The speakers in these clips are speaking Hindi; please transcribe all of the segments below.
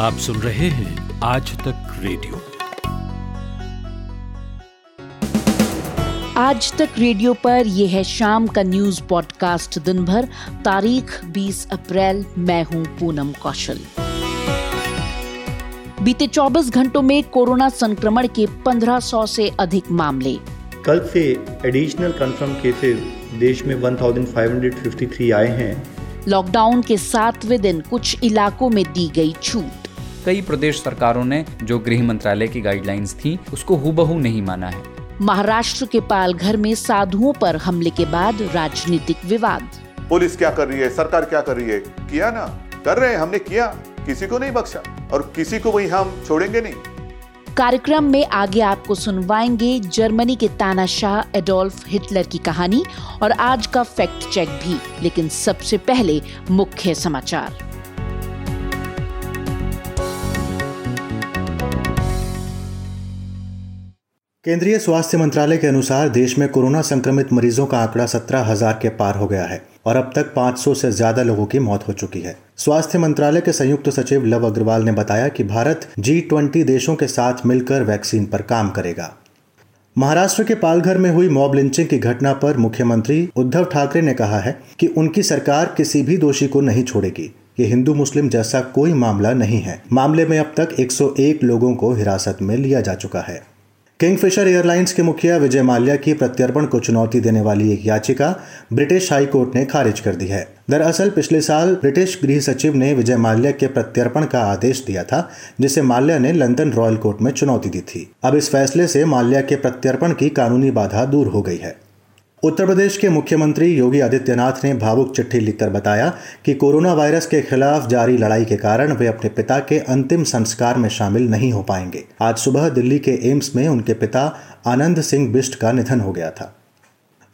आप सुन रहे हैं आज तक रेडियो। आज तक रेडियो पर यह है शाम का न्यूज़ पॉडकास्ट दिन भर तारीख 20 अप्रैल मैं हूँ पूनम कौशल। बीते 24 घंटों में कोरोना संक्रमण के 1500 से अधिक मामले। कल से एडिशनल कंफर्म केसेस देश में 1553 आए हैं। लॉकडाउन के सातवें दिन कुछ इलाकों में दी गई छूट। कई प्रदेश सरकारों ने जो गृह मंत्रालय की गाइडलाइंस थी उसको हुबहू नहीं माना है। महाराष्ट्र के पालघर में साधुओं पर हमले के बाद राजनीतिक विवाद। पुलिस क्या कर रही है? सरकार क्या कर रही है? किया ना? कर रहे हैं हमने किया। किसी को नहीं बख्शा और किसी को वही हम छोड़ेंगे नहीं। कार्यक्रम में आगे आपको सुनवाएँगे जर्मनी के तानाशाह एडोल्फ हिटलर की कहानी और आज का फैक्ट चेक भी। लेकिन सबसे पहले मुख्य समाचार। केंद्रीय स्वास्थ्य मंत्रालय के अनुसार देश में कोरोना संक्रमित मरीजों का आंकड़ा सत्रह हज़ार के पार हो गया है और अब तक 500 से ज़्यादा लोगों की मौत हो चुकी है। स्वास्थ्य मंत्रालय के संयुक्त सचिव लव अग्रवाल ने बताया कि भारत जी ट्वेंटी देशों के साथ मिलकर वैक्सीन पर काम करेगा। महाराष्ट्र के पालघर में हुई मॉब लिंचिंग की घटना पर मुख्यमंत्री उद्धव ठाकरे ने कहा है कि उनकी सरकार किसी भी दोषी को नहीं छोड़ेगी। ये हिंदू मुस्लिम जैसा कोई मामला नहीं है। मामले में अब तक 101 लोगों को हिरासत में लिया जा चुका है। किंगफिशर एयरलाइंस के मुखिया विजय माल्या की प्रत्यर्पण को चुनौती देने वाली एक याचिका ब्रिटिश हाई कोर्ट ने खारिज कर दी है। दरअसल, पिछले साल ब्रिटिश गृह सचिव ने विजय माल्या के प्रत्यर्पण का आदेश दिया था, जिसे माल्या ने लंदन रॉयल कोर्ट में चुनौती दी थी। अब इस फैसले से माल्या के प्रत्यर्पण की कानूनी बाधा दूर हो गई है। उत्तर प्रदेश के मुख्यमंत्री योगी आदित्यनाथ ने भावुक चिट्ठी लिखकर बताया कि कोरोना वायरस के खिलाफ जारी लड़ाई के कारण वे अपने पिता के अंतिम संस्कार में शामिल नहीं हो पाएँगे। आज सुबह दिल्ली के एम्स में उनके पिता आनंद सिंह बिस्ट का निधन हो गया था।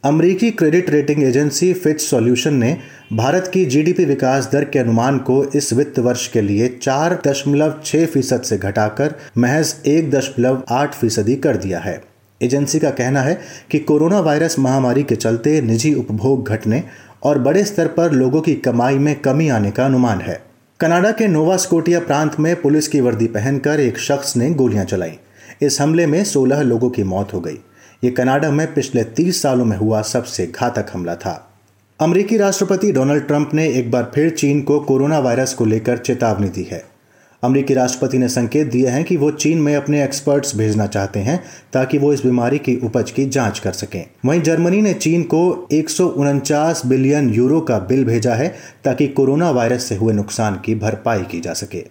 अमरीकी credit rating agency Fitch solution ने भारत की जीडीपी विकास दर के अनुमान को इस वित्त वर्ष के लिए चार दशमलव छह फ़ीसद से घटाकर महज एक दशमलव आठ फ़ीसदी कर दिया है। एजेंसी का कहना है कि कोरोना वायरस महामारी के चलते निजी उपभोग घटने और बड़े स्तर पर लोगों की कमाई में कमी आने का अनुमान है। कनाडा के नोवा स्कोटिया प्रांत में पुलिस की वर्दी पहनकर एक शख्स ने गोलियाँ चलाई। इस हमले में 16 लोगों की मौत हो गई। ये कनाडा में पिछले 30 सालों में हुआ सबसे घातक हमला था। अमरीकी राष्ट्रपति डोनाल्ड ट्रंप ने एक बार फिर चीन को कोरोना वायरस को लेकर चेतावनी दी है। अमरीकी राष्ट्रपति ने संकेत दिए हैं कि वो चीन में अपने एक्सपर्ट्स भेजना चाहते हैं ताकि वो इस बीमारी की उपज की जाँच कर सकें। वहीं जर्मनी ने चीन को एक सौ उनचास बिलियन यूरो का बिल भेजा है ताकि कोरोना वायरस से हुए नुकसान की भरपाई की जा सके।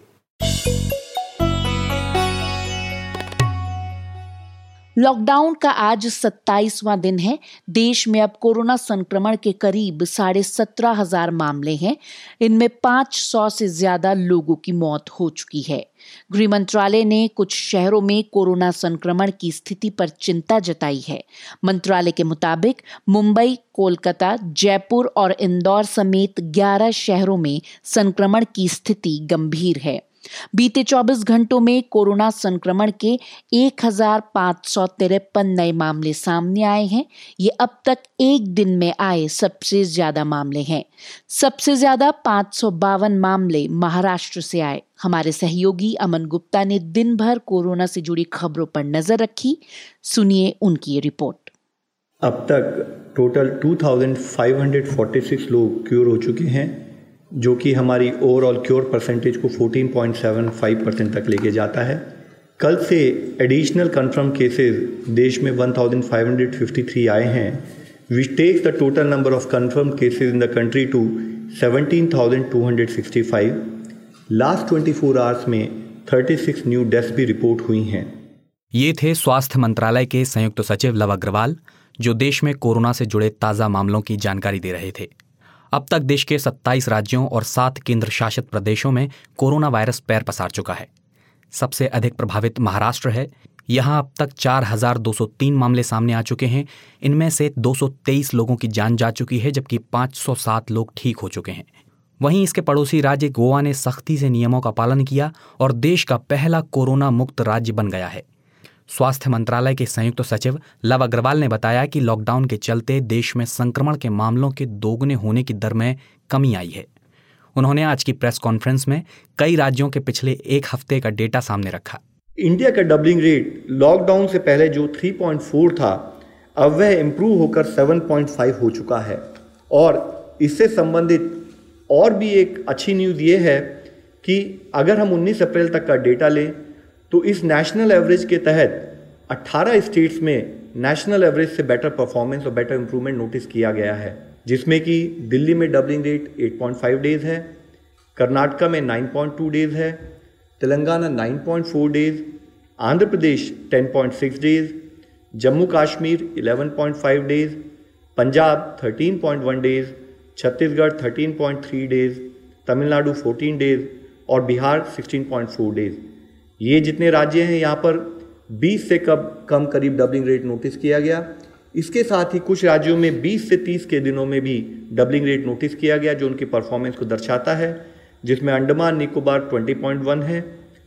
लॉकडाउन का आज 27वां दिन है। देश में अब कोरोना संक्रमण के करीब साढ़े सत्रह हज़ार मामले हैं। इनमें 500 से ज़्यादा लोगों की मौत हो चुकी है। गृह मंत्रालय ने कुछ शहरों में कोरोना संक्रमण की स्थिति पर चिंता जताई है। मंत्रालय के मुताबिक मुंबई, कोलकाता, जयपुर और इंदौर समेत 11 शहरों में संक्रमण की स्थिति गंभीर है। बीते 24 घंटों में कोरोना संक्रमण के एक नए मामले सामने आए हैं। ये अब तक एक दिन में आए सबसे ज़्यादा मामले हैं। सबसे ज़्यादा पाँच मामले महाराष्ट्र से आए। हमारे सहयोगी अमन गुप्ता ने दिन भर कोरोना से जुड़ी खबरों पर नज़र रखी। सुनिए उनकी रिपोर्ट। अब तक टोटल 2546 लोग क्योर हो चुके हैं। जो कि हमारी ओवरऑल क्योर परसेंटेज को 14.75 परसेंट तक लेके जाता है। कल से एडिशनल कंफर्म केसेस देश में 1553 आए हैं। Which takes the total number of confirmed cases in the country to 17,265 last 24 hours में 36 न्यू डेथ भी रिपोर्ट हुई हैं। ये थे स्वास्थ्य मंत्रालय के संयुक्त सचिव लव अग्रवाल जो देश में कोरोना से जुड़े ताज़ा मामलों की जानकारी दे रहे थे। अब तक देश के 27 राज्यों और सात केंद्र शासित प्रदेशों में कोरोना वायरस पैर पसार चुका है। सबसे अधिक प्रभावित महाराष्ट्र है। यहाँ अब तक 4,203 मामले सामने आ चुके हैं। इनमें से 223 लोगों की जान जा चुकी है जबकि 507 लोग ठीक हो चुके हैं। वहीं इसके पड़ोसी राज्य गोवा ने सख्ती से नियमों का पालन किया और देश का पहला कोरोना मुक्त राज्य बन गया है। स्वास्थ्य मंत्रालय के संयुक्त सचिव लव अग्रवाल ने बताया कि लॉकडाउन के चलते देश में संक्रमण के मामलों के दोगुने होने की दर में कमी आई है। उन्होंने आज की प्रेस कॉन्फ्रेंस में कई राज्यों के पिछले एक हफ़्ते का डेटा सामने रखा। इंडिया का डबलिंग रेट लॉकडाउन से पहले जो 3.4 था, अब वह इम्प्रूव होकर 7.5 हो चुका है। और इससे संबंधित और भी एक अच्छी न्यूज़ ये है कि अगर हम 19 अप्रैल तक का डेटा लें तो इस नेशनल एवरेज के तहत 18 स्टेट्स में नेशनल एवरेज से बेटर परफॉर्मेंस और बेटर इंप्रूवमेंट नोटिस किया गया है, जिसमें कि दिल्ली में डबलिंग रेट 8.5 डेज़ है, कर्नाटका में 9.2 डेज़ है, Telangana 9.4 days Andhra Pradesh 10.6 days Jammu Kashmir 11.5 days Punjab 13.1 days Chhattisgarh 13.3 days Tamil Nadu 14 days और बिहार 16.4 डेज़ ये जितने राज्य हैं, यहाँ पर 20 से कब, कम करीब डबलिंग रेट नोटिस किया गया। इसके साथ ही कुछ राज्यों में 20 से 30 के दिनों में भी डबलिंग रेट नोटिस किया गया, जो उनकी परफॉर्मेंस को दर्शाता है, जिसमें अंडमान, निकोबार 20.1 है,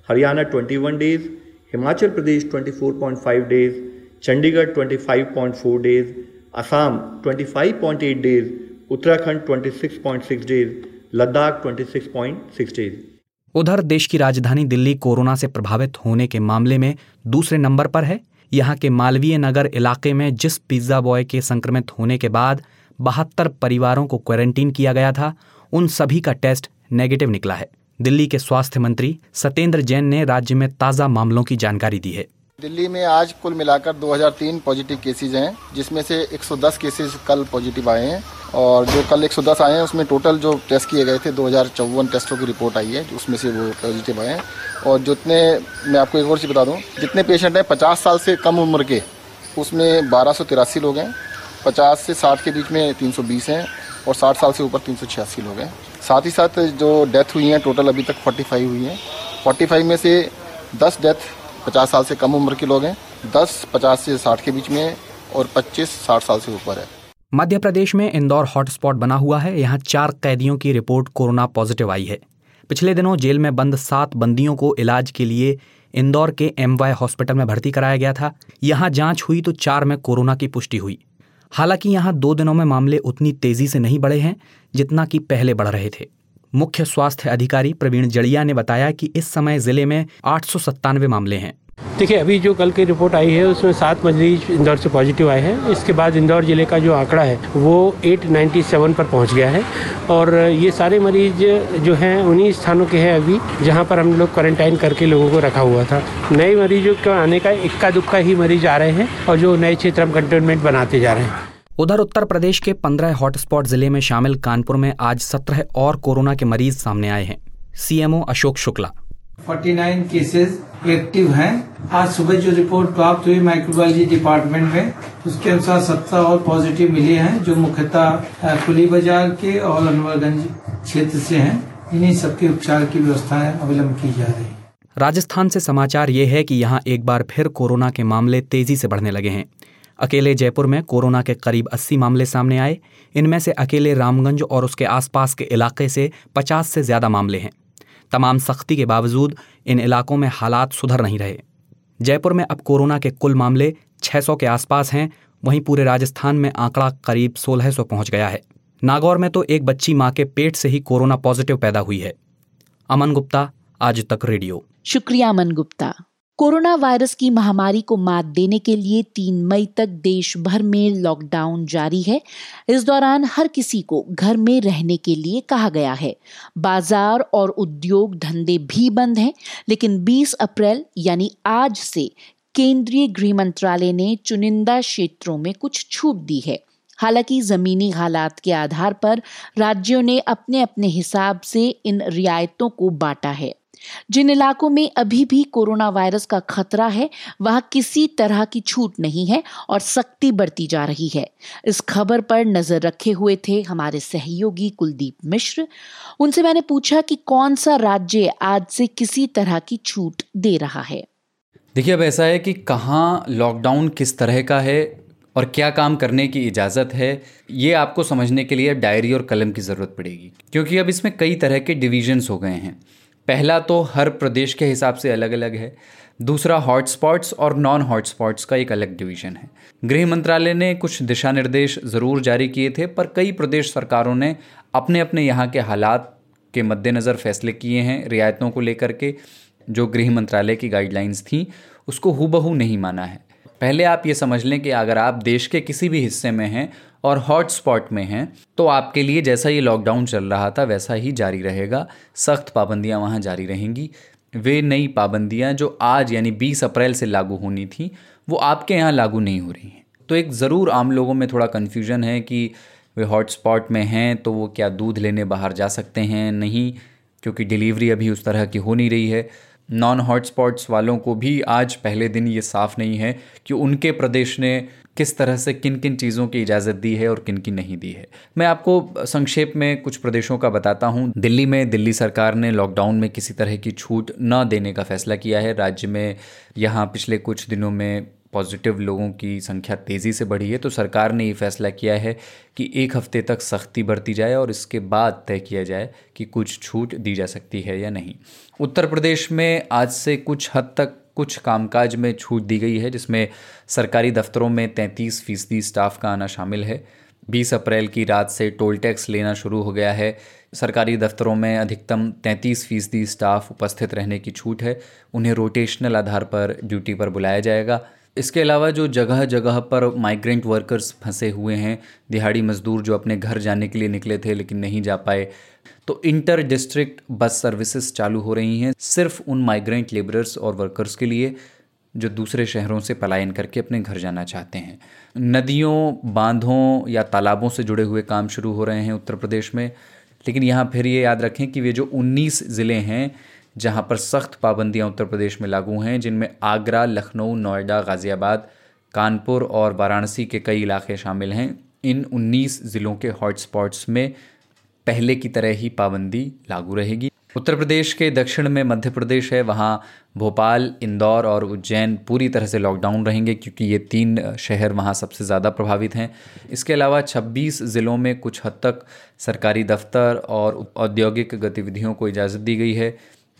Haryana 21 days Himachal Pradesh 24.5 days Chandigarh 25.4 days Assam 25.8 days Uttarakhand 26.6 days Ladakh 26.6 days उधर देश की राजधानी दिल्ली कोरोना से प्रभावित होने के मामले में दूसरे नंबर पर है। यहाँ के मालवीय नगर इलाके में जिस पिज्जा बॉय के संक्रमित होने के बाद बहत्तर परिवारों को क्वारंटीन किया गया था, उन सभी का टेस्ट नेगेटिव निकला है। दिल्ली के स्वास्थ्य मंत्री सत्येंद्र जैन ने राज्य में ताज़ा मामलों की जानकारी दी है। दिल्ली में आज कुल मिलाकर 2003 पॉजिटिव केसेज हैं, जिसमें से 110 केसेज कल पॉजिटिव आए हैं और जो कल 110 आए हैं, उसमें टोटल जो टेस्ट किए गए थे, दो हज़ार चौवन टेस्टों की रिपोर्ट आई है, उसमें से वो पॉजिटिव आए हैं। और जितने, मैं आपको एक और चीज़ बता दूँ, जितने पेशेंट हैं, पचास साल से कम उम्र के, उसमें बारह लोग हैं, पचास से साठ के बीच में तीन सौ बीस हैं और साठ साल से ऊपर तीन सौ छियासी लोग हैं। साथ ही साथ जो डेथ हुई हैं, टोटल अभी तक फोर्टी हुई हैं। फोर्टी में से दस डेथ पचास साल से कम उम्र के लोग हैं। दस, पचास से साठ के बीच में और पच्चीस, साठ साल से ऊपर है। मध्य प्रदेश में इंदौर हॉटस्पॉट बना हुआ है। यहाँ चार कैदियों की रिपोर्ट कोरोना पॉजिटिव आई है। पिछले दिनों जेल में बंद सात बंदियों को इलाज के लिए इंदौर के एमवाई हॉस्पिटल में भर्ती कराया गया था। यहाँ जाँच हुई तो चार में कोरोना की पुष्टि हुई। हालाँकि यहाँ दो दिनों में मामले उतनी तेज़ी से नहीं बढ़े हैं जितना कि पहले बढ़ रहे थे। मुख्य स्वास्थ्य अधिकारी प्रवीण जड़िया ने बताया कि इस समय ज़िले में आठ सौ सत्तानवे मामले हैं। देखिए, अभी जो कल की रिपोर्ट आई है, उसमें सात मरीज़ इंदौर से पॉजिटिव आए हैं। इसके बाद इंदौर ज़िले का जो आंकड़ा है, वो 897 पर पहुँच गया है। और ये सारे मरीज़ जो हैं, उन्हीं स्थानों के हैं अभी, जहाँ पर हम लोग क्वारंटाइन करके लोगों को रखा हुआ था। नए मरीजों के आने का, इक्का दुक्का ही मरीज़ आ रहे हैं और जो नए क्षेत्र हम कंटेनमेंट बनाते जा रहे हैं। उधर उत्तर प्रदेश के पंद्रह हॉटस्पॉट ज़िले में शामिल कानपुर में आज सत्रह और कोरोना के मरीज़ सामने आए हैं। CMO Ashok Shukla. 49 cases active हैं। आज सुबह जो रिपोर्ट प्राप्त हुई माइक्रोबायोलॉजी डिपार्टमेंट में उसके अनुसार सत्रह और पॉजिटिव मिले हैं जो मुख्यतः कुली बाज़ार के और अनवरगंज क्षेत्र से हैं। इन्हीं सबके उपचार की व्यवस्था अवलंब की जा रही है। राजस्थान से समाचार ये है कि यहाँ एक बार फिर कोरोना के मामले तेज़ी से बढ़ने लगे हैं। अकेले जयपुर में कोरोना के करीब 80 मामले सामने आए। इनमें से अकेले रामगंज और उसके आसपास के इलाके से 50 से ज़्यादा मामले हैं। तमाम सख्ती के बावजूद इन इलाकों में हालात सुधर नहीं रहे। जयपुर में अब कोरोना के कुल मामले 600 के आसपास हैं। वहीं पूरे राजस्थान में आंकड़ा करीब 1600 पहुँच गया है। नागौर में तो एक बच्ची माँ के पेट से ही कोरोना पॉजिटिव पैदा हुई है। अमन गुप्ता, आज तक रेडियो। शुक्रिया अमन गुप्ता। कोरोना वायरस की महामारी को मात देने के लिए तीन मई तक देश भर में लॉकडाउन जारी है। इस दौरान हर किसी को घर में रहने के लिए कहा गया है। बाज़ार और उद्योग धंधे भी बंद हैं, लेकिन 20 अप्रैल यानी आज से केंद्रीय गृह मंत्रालय ने चुनिंदा क्षेत्रों में कुछ छूट दी है। हालाँकि जमीनी हालात के आधार पर राज्यों ने अपने अपने हिसाब से इन रियायतों को बांटा है। जिन इलाकों में अभी भी कोरोना वायरस का खतरा है, वहाँ किसी तरह की छूट नहीं है और सख्ती बढ़ती जा रही है। इस खबर पर नज़र रखे हुए थे हमारे सहयोगी कुलदीप मिश्र। उनसे मैंने पूछा कि कौन सा राज्य आज से किसी तरह की छूट दे रहा है। देखिए, अब ऐसा है कि कहाँ लॉकडाउन किस तरह का है और क्या काम करने की इजाज़त है, ये आपको समझने के लिए डायरी और कलम की ज़रूरत पड़ेगी। क्योंकि अब इसमें कई तरह के डिविजन्स हो गए हैं। पहला तो हर प्रदेश के हिसाब से अलग अलग है, दूसरा हॉटस्पॉट्स और नॉन हॉटस्पॉट्स का एक अलग डिवीज़न है। गृह मंत्रालय ने कुछ दिशा निर्देश ज़रूर जारी किए थे, पर कई प्रदेश सरकारों ने अपने अपने यहाँ के हालात के मद्देनज़र फैसले किए हैं रियायतों को लेकर के, जो गृह मंत्रालय की गाइडलाइंस थी, उसको हूबहू नहीं माना है। पहले आप ये समझ लें कि अगर आप देश के किसी भी हिस्से में हैं और हॉट स्पॉट में हैं तो आपके लिए जैसा ये लॉकडाउन चल रहा था, वैसा ही जारी रहेगा। सख्त पाबंदियाँ वहाँ जारी रहेंगी। वे नई पाबंदियाँ जो आज, यानी 20 अप्रैल से लागू होनी थी, वो आपके यहाँ लागू नहीं हो रही हैं। तो एक ज़रूर आम लोगों में थोड़ा कन्फ्यूज़न है कि वे हॉट स्पॉट में हैं तो वो क्या दूध लेने बाहर जा सकते हैं? नहीं, क्योंकि डिलीवरी अभी उस तरह की हो नहीं रही है। नॉन हॉटस्पॉट्स वालों को भी आज पहले दिन ये साफ़ नहीं है कि उनके प्रदेश ने किस तरह से किन किन चीज़ों की इजाज़त दी है और किन की नहीं दी है। मैं आपको संक्षेप में कुछ प्रदेशों का बताता हूँ। दिल्ली में दिल्ली सरकार ने लॉकडाउन में किसी तरह की छूट न देने का फैसला किया है। राज्य में यहाँ पिछले कुछ दिनों में पॉजिटिव लोगों की संख्या तेज़ी से बढ़ी है। तो सरकार ने ये फैसला किया है कि एक हफ़्ते तक सख्ती बरती जाए और इसके बाद तय किया जाए कि कुछ छूट दी जा सकती है या नहीं। उत्तर प्रदेश में आज से कुछ हद तक कुछ कामकाज में छूट दी गई है, जिसमें सरकारी दफ्तरों में तैंतीस फ़ीसदी स्टाफ का आना शामिल है। 20 अप्रैल की रात से टोल टैक्स लेना शुरू हो गया है। सरकारी दफ्तरों में अधिकतम 33 फ़ीसदी स्टाफ उपस्थित रहने की छूट है। उन्हें रोटेशनल आधार पर ड्यूटी पर बुलाया जाएगा। इसके अलावा जो जगह जगह पर माइग्रेंट वर्कर्स फंसे हुए हैं, दिहाड़ी मजदूर जो अपने घर जाने के लिए निकले थे लेकिन नहीं जा पाए तो इंटर डिस्ट्रिक्ट बस सर्विसेज़ चालू हो रही हैं, सिर्फ़ उन माइग्रेंट लेबरर्स और वर्कर्स के लिए, जो दूसरे शहरों से पलायन करके अपने घर जाना चाहते हैं। नदियों, बांधों या तालाबों से जुड़े हुए काम शुरू हो रहे हैं उत्तर प्रदेश में, लेकिन यहाँ फिर ये याद रखें कि वे जो 19 ज़िले हैं, जहाँ पर सख्त पाबंदियाँ उत्तर प्रदेश में लागू हैं, जिनमें आगरा, लखनऊ, नोएडा, गाज़ियाबाद, कानपुर और वाराणसी के कई इलाके शामिल हैं, इन 19 ज़िलों के हॉटस्पॉट्स में पहले की तरह ही पाबंदी लागू रहेगी। उत्तर प्रदेश के दक्षिण में मध्य प्रदेश है, वहाँ भोपाल, इंदौर और उज्जैन पूरी तरह से लॉकडाउन रहेंगे क्योंकि ये तीन शहर वहाँ सबसे ज़्यादा प्रभावित हैं। इसके अलावा 26 ज़िलों में कुछ हद तक सरकारी दफ्तर और औद्योगिक गतिविधियों को इजाज़त दी गई है।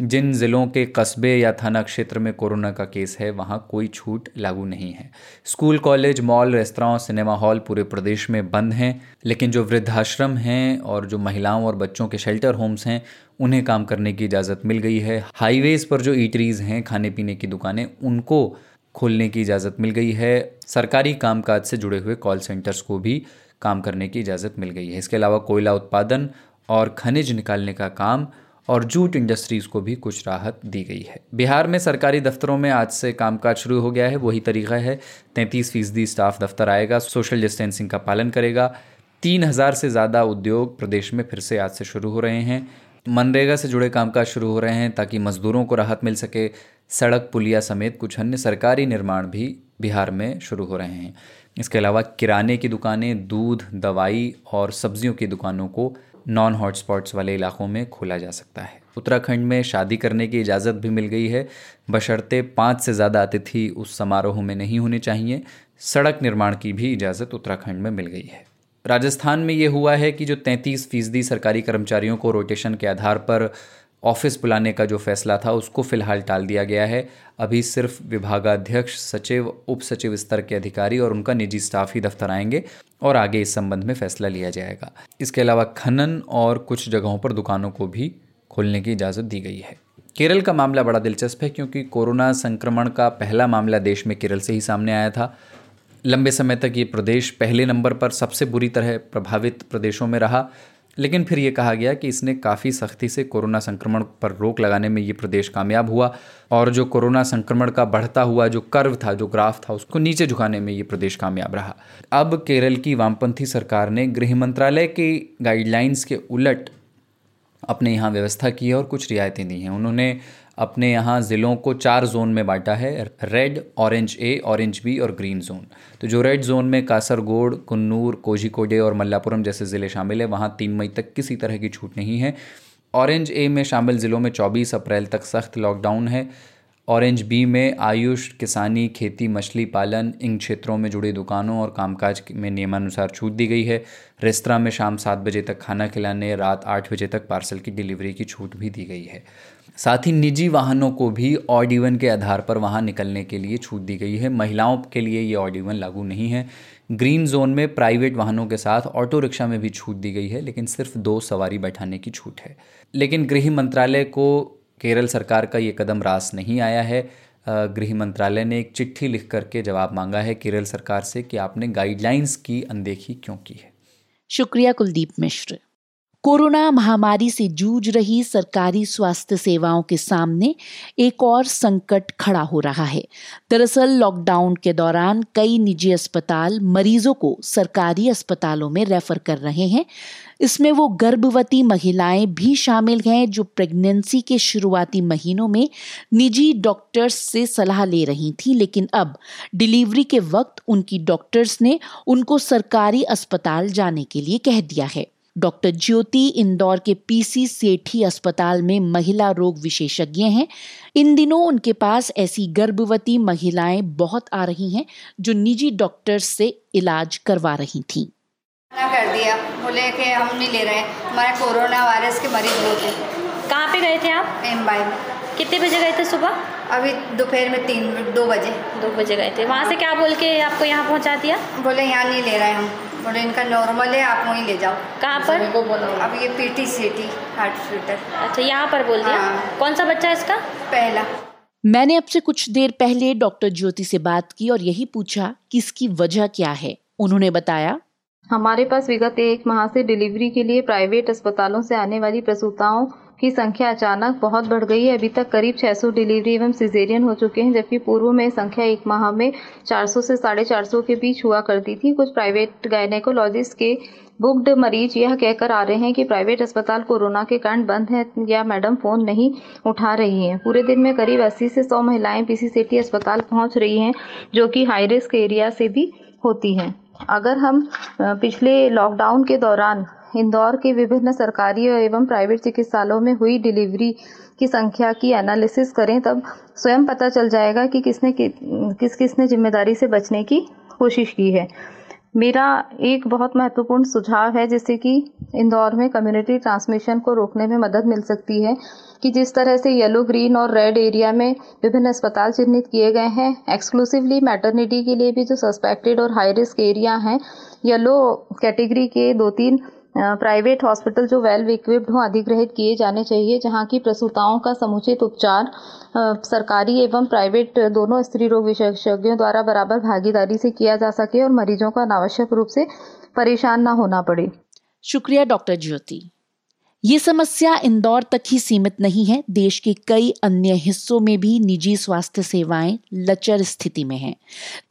जिन ज़िलों के कस्बे या थाना क्षेत्र में कोरोना का केस है, वहाँ कोई छूट लागू नहीं है। School, college, mall, restaurant, cinema hall पूरे प्रदेश में बंद हैं, लेकिन जो वृद्धाश्रम हैं और जो महिलाओं और बच्चों के शेल्टर होम्स हैं, उन्हें काम करने की इजाज़त मिल गई है। हाईवेज़ पर जो ईटरीज़ हैं, खाने पीने की दुकानें, उनको खोलने की इजाज़त मिल गई है। सरकारी कामकाज से जुड़े हुए कॉल सेंटर्स को भी काम करने की इजाज़त मिल गई है। इसके अलावा कोयला उत्पादन और खनिज निकालने का काम और जूट इंडस्ट्रीज़ को भी कुछ राहत दी गई है। बिहार में सरकारी दफ्तरों में आज से कामकाज शुरू हो गया है। वही तरीका है। तैंतीस फ़ीसदी स्टाफ दफ्तर आएगा, सोशल डिस्टेंसिंग का पालन करेगा। तीन हज़ार से ज़्यादा उद्योग प्रदेश में फिर से आज से शुरू हो रहे हैं। मनरेगा से जुड़े कामकाज शुरू हो रहे हैं ताकि मज़दूरों को राहत मिल सके। सड़क, पुलिया समेत कुछ अन्य सरकारी निर्माण भी बिहार में शुरू हो रहे हैं। इसके अलावा किराने की दुकानें, दूध, दवाई और सब्जियों की दुकानों को नॉन हॉटस्पॉट्स वाले इलाकों में खोला जा सकता है। उत्तराखंड में शादी करने की इजाज़त भी मिल गई है। बशर्ते पाँच से ज़्यादा अतिथि उस समारोह में नहीं होने चाहिए। सड़क निर्माण की भी इजाज़त उत्तराखंड में मिल गई है। राजस्थान में ये हुआ है कि जो तैंतीस फ़ीसदी सरकारी कर्मचारियों को रोटेशन के आधार पर ऑफ़िस बुलाने का जो फैसला था, उसको फ़िलहाल टाल दिया गया है। अभी सिर्फ़ विभागाध्यक्ष, सचिव उप सचिव स्तर के अधिकारी और उनका निजी स्टाफ ही दफ्तर आएँगे और आगे इस संबंध में फैसला लिया जाएगा। इसके अलावा खनन और कुछ जगहों पर दुकानों को भी खोलने की इजाज़त दी गई है। केरल का मामला बड़ा दिलचस्प है क्योंकि कोरोना संक्रमण का पहला मामला देश में केरल से ही सामने आया था। लंबे समय तक ये प्रदेश पहले नंबर पर सबसे बुरी तरह प्रभावित प्रदेशों में रहा। लेकिन फिर ये कहा गया कि इसने काफ़ी सख्ती से कोरोना संक्रमण पर रोक लगाने में ये प्रदेश कामयाब हुआ और जो कोरोना संक्रमण का बढ़ता हुआ जो कर्व था, जो ग्राफ था, उसको नीचे झुकाने में ये प्रदेश कामयाब रहा। अब केरल की वामपंथी सरकार ने गृह मंत्रालय की गाइडलाइंस के उलट अपने यहाँ व्यवस्था की है और कुछ रियायतें दी हैं। उन्होंने अपने यहाँ ज़िलों को चार जोन में बांटा है red orange A orange B और ग्रीन जोन तो जो रेड जोन में कासरगोड, कन्नूर, कोझिकोडे और मल्लापुरम जैसे ज़िले शामिल है, वहाँ तीन मई तक किसी तरह की छूट नहीं है. ऑरेंज ए में शामिल ज़िलों में 24 अप्रैल तक सख्त लॉकडाउन है. ऑरेंज बी में आयुष, किसानी, खेती, मछली पालन, इन क्षेत्रों में जुड़ी दुकानों और कामकाज में नियमानुसार छूट दी गई है. रेस्तरा में शाम सात बजे तक खाना खिलाने, रात आठ बजे तक पार्सल की डिलीवरी की छूट भी दी गई है। साथ ही निजी वाहनों को भी ऑड इवन के आधार पर वहाँ निकलने के लिए छूट दी गई है। महिलाओं के लिए ये ऑड इवन लागू नहीं है। ग्रीन जोन में प्राइवेट वाहनों के साथ ऑटो रिक्शा में भी छूट दी गई है, लेकिन सिर्फ़ दो सवारी बैठाने की छूट है। लेकिन गृह मंत्रालय को केरल सरकार का ये कदम रास नहीं आया है। गृह मंत्रालय ने एक चिट्ठी लिख करके जवाब मांगा है केरल सरकार से कि आपने गाइडलाइंस की अनदेखी क्यों की है? शुक्रिया कुलदीप मिश्र। कोरोना महामारी से जूझ रही सरकारी स्वास्थ्य सेवाओं के सामने एक और संकट खड़ा हो रहा है। दरअसल लॉकडाउन के दौरान कई निजी अस्पताल मरीजों को सरकारी अस्पतालों में रेफर कर रहे हैं। इसमें वो गर्भवती महिलाएँ भी शामिल हैं जो प्रेगनेंसी के शुरुआती महीनों में निजी डॉक्टर्स से सलाह ले रही थी, लेकिन अब डिलीवरी के वक्त उनकी डॉक्टर्स ने उनको सरकारी अस्पताल जाने के लिए कह दिया है। डॉक्टर ज्योति इंदौर के पीसी सेठी अस्पताल में महिला रोग विशेषज्ञ हैं। इन दिनों उनके पास ऐसी गर्भवती महिलाएँ बहुत आ रही हैं जो निजी डॉक्टर से इलाज करवा रही थीं। कर दिया। बोले कि हम नहीं ले रहे। हैं हमारे कोरोना वायरस के मरीज़ बहुत हैं। कहाँ पे गए थे आप? एम्बाई में। कितने बजे गए थे सुबह? अभी दोपहर में तीन दो बजे। दो बजे गए थे। वहाँ से क्या बोल के आपको यहाँ पहुँचा दिया? बोले यहाँ नहीं ले रहे हम। बोले इनका नॉर्मल है आप वहीं ले जाओ। कहाँ पर? को बोलो अब ये पीटी सिटी हार्ट फ़िल्टर अच्छा यहाँ पर बोल दिया? हाँ। कौन सा बच्चा है इसका? पहला। मैंने अब से कुछ देर पहले डॉक्टर ज्योति से बात की और यही पूछा कि इसकी वजह क्या है। उन्होंने बताया हमारे पास विगत एक माह से डिलीवरी के लिए प्राइवेट अस्पतालों से आने वाली प्रसूताओं की संख्या अचानक बहुत बढ़ गई है। अभी तक करीब 600 डिलीवरी एवं सिजेरियन हो चुके हैं, जबकि पूर्व में संख्या एक माह में 400 से साढ़े चार के बीच हुआ करती थी। कुछ प्राइवेट गायनेकोलॉजिस्ट के बुक्ड मरीज़ यह कहकर आ रहे हैं कि प्राइवेट अस्पताल कोरोना के कारण बंद है या मैडम फ़ोन नहीं उठा रही हैं। पूरे दिन में करीब 80 से 100 महिलाएँ सिटी अस्पताल पहुँच रही हैं, जो कि हाई रिस्क एरिया से भी होती हैं। अगर हम पिछले लॉकडाउन के दौरान इंदौर के विभिन्न सरकारी एवं प्राइवेट चिकित्सालयों में हुई डिलीवरी की संख्या की एनालिसिस करें तब स्वयं पता चल जाएगा कि किसने कि, किस किसने ज़िम्मेदारी से बचने की कोशिश की है। मेरा एक बहुत महत्वपूर्ण सुझाव है जिससे कि इंदौर में कम्युनिटी ट्रांसमिशन को रोकने में मदद मिल सकती है कि जिस तरह से येलो ग्रीन और रेड एरिया में विभिन्न अस्पताल चिन्हित किए गए हैं एक्सक्लूसिवली मैटरनिटी के लिए भी जो सस्पेक्टेड और हाई रिस्क एरिया हैं येलो कैटेगरी के दो तीन प्राइवेट हॉस्पिटल जो वेल इक्विप्ड हों, अधिग्रहित किए जाने चाहिए, जहाँ की प्रसूताओं का समुचित उपचार सरकारी एवं प्राइवेट दोनों स्त्री रोग विशेषज्ञों द्वारा बराबर भागीदारी से किया जा सके और मरीजों को अनावश्यक रूप से परेशान ना होना पड़े। शुक्रिया, डॉक्टर ज्योति। ये समस्या इंदौर तक ही सीमित नहीं है। देश के कई अन्य हिस्सों में भी निजी स्वास्थ्य सेवाएँ लचर स्थिति में हैं।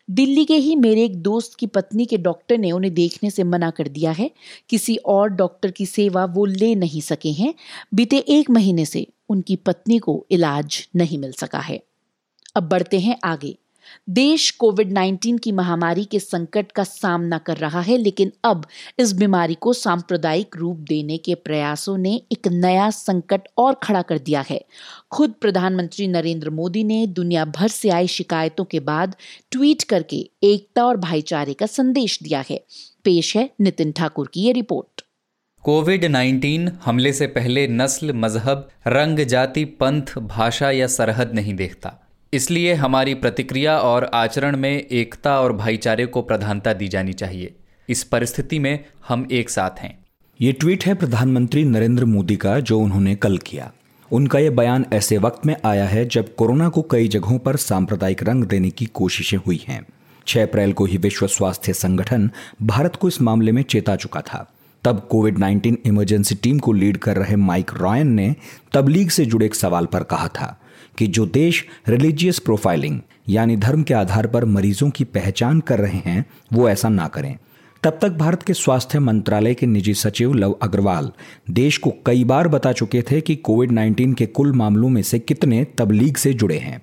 दिल्ली के ही मेरे एक दोस्त की पत्नी के डॉक्टर ने उन्हें देखने से मना कर दिया है। किसी और डॉक्टर की सेवा वो ले नहीं सके हैं। बीते एक महीने से उनकी पत्नी को इलाज नहीं मिल सका है। अब बढ़ते हैं आगे। देश कोविड 19 की महामारी के संकट का सामना कर रहा है, लेकिन अब इस बीमारी को सांप्रदायिक रूप देने के प्रयासों ने एक नया संकट और खड़ा कर दिया है। खुद प्रधानमंत्री नरेंद्र मोदी ने दुनिया भर से आई शिकायतों के बाद ट्वीट करके एकता और भाईचारे का संदेश दिया है। पेश है नितिन ठाकुर की ये रिपोर्ट। कोविड 19 हमले से पहले नस्ल, मज़हब, रंग, जाति, पंथ, भाषा या सरहद नहीं देखता। इसलिए हमारी प्रतिक्रिया और आचरण में एकता और भाईचारे को प्रधानता दी जानी चाहिए। इस परिस्थिति में हम एक साथ हैं। ये ट्वीट है प्रधानमंत्री नरेंद्र मोदी का, जो उन्होंने कल किया। उनका यह बयान ऐसे वक्त में आया है जब कोरोना को कई जगहों पर सांप्रदायिक रंग देने की कोशिशें हुई हैं। 6 अप्रैल को ही विश्व स्वास्थ्य संगठन भारत को इस मामले में चेता चुका था। तब कोविड 19 इमरजेंसी टीम को लीड कर रहे माइक रॉयन ने तबलीग से जुड़े एक सवाल पर कहा था। कि जो देश रिलीजियस प्रोफाइलिंग यानी धर्म के आधार पर मरीजों की पहचान कर रहे हैं, वो ऐसा ना करें। तब तक भारत के स्वास्थ्य मंत्रालय के निजी सचिव लव अग्रवाल देश को कई बार बता चुके थे कि कोविड 19 के कुल मामलों में से कितने तबलीग से जुड़े हैं।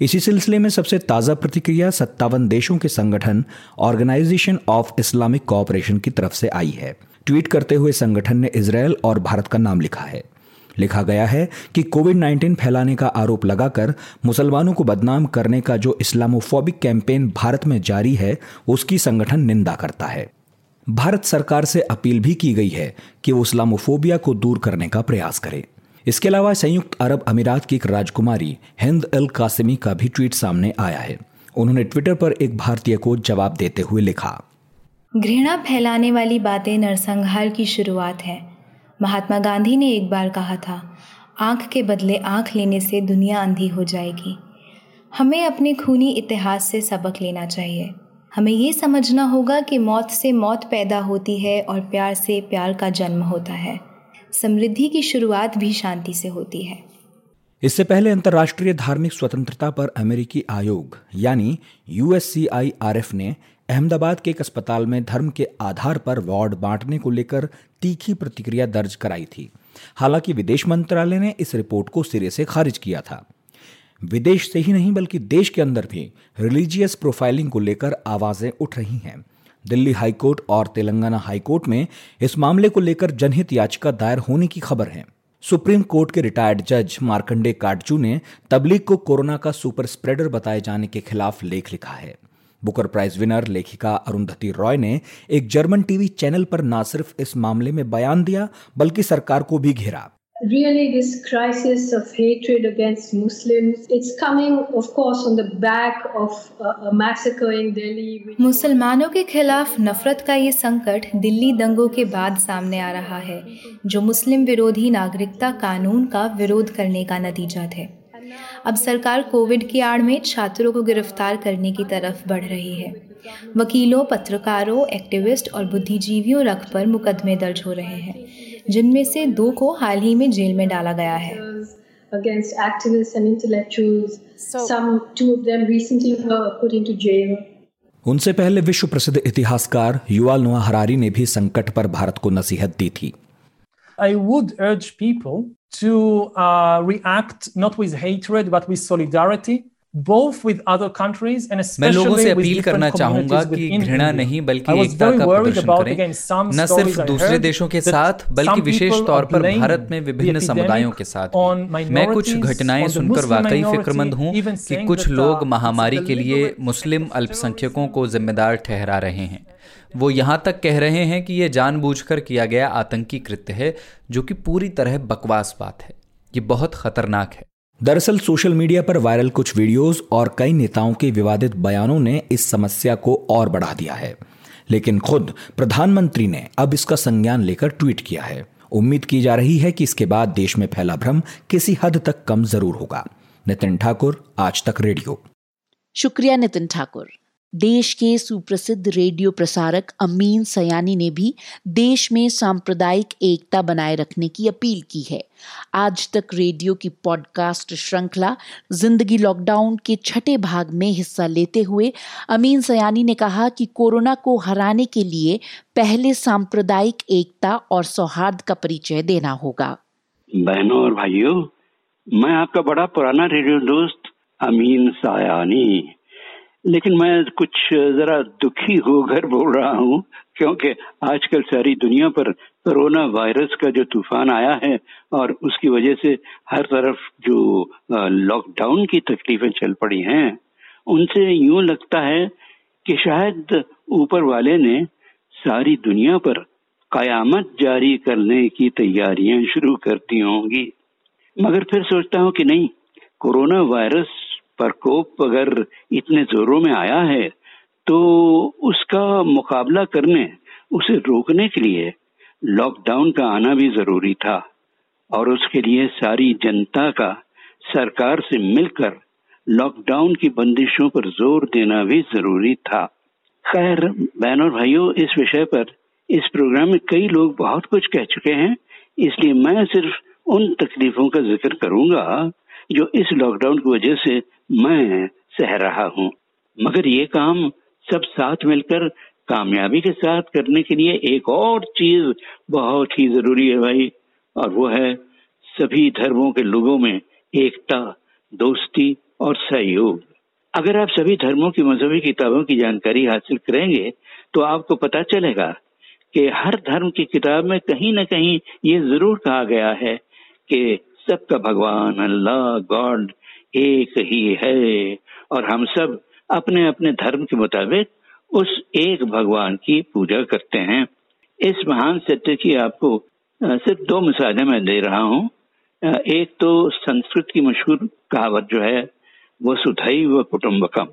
इसी सिलसिले में सबसे ताज़ा प्रतिक्रिया सत्तावन देशों के संगठन ऑर्गेनाइजेशन ऑफ़ इस्लामिक कोऑपरेशन की तरफ़ से आई है। ट्वीट करते हुए संगठन ने इसराइल और भारत का नाम लिखा है। लिखा गया है कि कोविड 19 फैलाने का आरोप लगाकर मुसलमानों को बदनाम करने का जो इस्लामोफोबिक कैंपेन भारत में जारी है, उसकी संगठन निंदा करता है। भारत सरकार से अपील भी की गई है कि वो इस्लामोफोबिया को दूर करने का प्रयास करे। इसके अलावा संयुक्त अरब अमीरात की एक राजकुमारी हिंद अल कासिमी का भी ट्वीट सामने आया है। उन्होंने ट्विटर पर एक भारतीय को जवाब देते हुए लिखा। घृणा फैलाने वाली बातें नरसंहार की शुरुआत है। महात्मा गांधी ने एक बार कहा था, आँख के बदले आँख लेने से दुनिया अंधी हो जाएगी। हमें अपने खूनी इतिहास से सबक लेना चाहिए। हमें ये समझना होगा कि मौत से मौत पैदा होती है और प्यार से प्यार का जन्म होता है। समृद्धि की शुरुआत भी शांति से होती है। इससे पहले अंतर्राष्ट्रीय धार्मिक स्वतंत्रता पर अमेरिकी आयोग, यानी यूएससीआईआरएफ ने अहमदाबाद के एक अस्पताल में धर्म के आधार पर वार्ड बांटने को लेकर तीखी प्रतिक्रिया दर्ज कराई थी। हालाँकि विदेश मंत्रालय ने इस रिपोर्ट को सिरे से खारिज किया था। विदेश से ही नहीं, बल्कि देश के अंदर भी रिलीजियस प्रोफाइलिंग को लेकर आवाज़ें उठ रही हैं। दिल्ली हाईकोर्ट और तेलंगाना हाईकोर्ट में इस मामले को लेकर जनहित याचिका दायर होने की खबर है। सुप्रीम कोर्ट के रिटायर्ड जज मार्कंडे काटजू ने तबलीग को कोरोना का सुपर स्प्रेडर बताए जाने के खिलाफ लेख लिखा है। बुकर प्राइज विनर लेखिका अरुंधति रॉय ने एक जर्मन टीवी चैनल पर न सिर्फ़ इस मामले में बयान दिया बल्कि सरकार को भी घेरा really this crisis of hatred against Muslims. It's coming, of course, on the back of a, a massacre in Delhi. मुसलमानों के खिलाफ नफरत का ये संकट दिल्ली दंगों के बाद सामने आ रहा है जो मुस्लिम विरोधी नागरिकता कानून का विरोध करने का नतीजा थे अब सरकार कोविड की आड़ में छात्रों को गिरफ़्तार करने की तरफ़ बढ़ रही है वकीलों पत्रकारों एक्टिविस्ट और बुद्धिजीवियों रख पर मुकदमे दर्ज हो रहे हैं जिनमें से दो को हाल ही में जेल में डाला गया है against activists and intellectuals. So, Some two of them recently were put into jail. उनसे पहले विश्व प्रसिद्ध इतिहासकार युवाल नोआ हरारी ने भी संकट पर भारत को नसीहत दी थी I would urge people to uh, react not with hatred but with solidarity मैं लोगों से अपील करना चाहूँगा कि घृणा नहीं बल्कि एकता का प्रदर्शन करें। न सिर्फ़ दूसरे देशों के साथ बल्कि विशेष तौर पर भारत में विभिन्न समुदायों के साथ मैं कुछ घटनाएँ सुनकर वाकई फिक्रमंद हूँ कि कुछ लोग महामारी के लिए मुस्लिम अल्पसंख्यकों को जिम्मेदार ठहरा रहे हैं। वो यहाँ तक कह रहे हैं कि ये जानबूझकर किया गया आतंकी कृत्य है जो कि पूरी तरह बकवास बात है। ये बहुत खतरनाक है। दरअसल सोशल मीडिया पर वायरल कुछ वीडियोस और कई नेताओं के विवादित बयानों ने इस समस्या को और बढ़ा दिया है। लेकिन खुद प्रधानमंत्री ने अब इसका संज्ञान लेकर ट्वीट किया है। उम्मीद की जा रही है कि इसके बाद देश में फैला भ्रम किसी हद तक कम ज़रूर होगा। नितिन ठाकुर, आज तक रेडियो। शुक्रिया नितिन ठाकुर। देश के सुप्रसिद्ध रेडियो प्रसारक अमीन सयानी ने भी देश में सांप्रदायिक एकता बनाए रखने की अपील की है। आज तक रेडियो की पॉडकास्ट श्रृंखला ज़िंदगी लॉकडाउन के छठे भाग में हिस्सा लेते हुए अमीन सयानी ने कहा कि कोरोना को हराने के लिए पहले सांप्रदायिक एकता और सौहार्द का परिचय देना होगा। बहनों और भाइयों, मैं आपका बड़ा पुराना रेडियो दोस्त अमीन सयानी। लेकिन मैं कुछ जरा दुखी होकर बोल रहा हूँ, क्योंकि आजकल सारी दुनिया पर कोरोना वायरस का जो तूफ़ान आया है और उसकी वजह से हर तरफ़ जो लॉकडाउन की तकलीफें चल पड़ी हैं, उनसे यूँ लगता है कि शायद ऊपर वाले ने सारी दुनिया पर कयामत जारी करने की तैयारियाँ शुरू कर दी होंगी। मगर फिर सोचता हूँ कि नहीं कोरोना वायरस प्रकोप अगर इतने जोरों में आया है तो उसका मुकाबला करने, उसे रोकने के लिए लॉकडाउन का आना भी ज़रूरी था और उसके लिए सारी जनता का सरकार से मिलकर लॉकडाउन की बंदिशों पर ज़ोर देना भी ज़रूरी था। खैर, बहन और भाइयों, इस विषय पर इस प्रोग्राम में कई लोग बहुत कुछ कह चुके हैं, इसलिए मैं सिर्फ़ उन तकलीफों का ज़िक्र करूँगा जो इस लॉकडाउन की वजह से मैं सह रहा हूँ। मगर ये काम सब साथ मिलकर कामयाबी के साथ करने के लिए एक और चीज़ बहुत ही ज़रूरी है भाई, और वो है सभी धर्मों के लोगों में एकता, दोस्ती और सहयोग। अगर आप सभी धर्मों की मजहबी किताबों की जानकारी हासिल करेंगे तो आपको पता चलेगा कि हर धर्म की किताब में कहीं ना कहीं ये ज़रूर कहा गया है कि सबका भगवान, अल्लाह, गॉड एक ही है। और हम सब अपने अपने धर्म के मुताबिक उस एक भगवान की पूजा करते हैं। इस महान सत्य की आपको सिर्फ़ दो मिसालें मैं दे रहा हूँ। एक तो संस्कृत की मशहूर कहावत जो है, वो सुधई व कुटुम्बकम,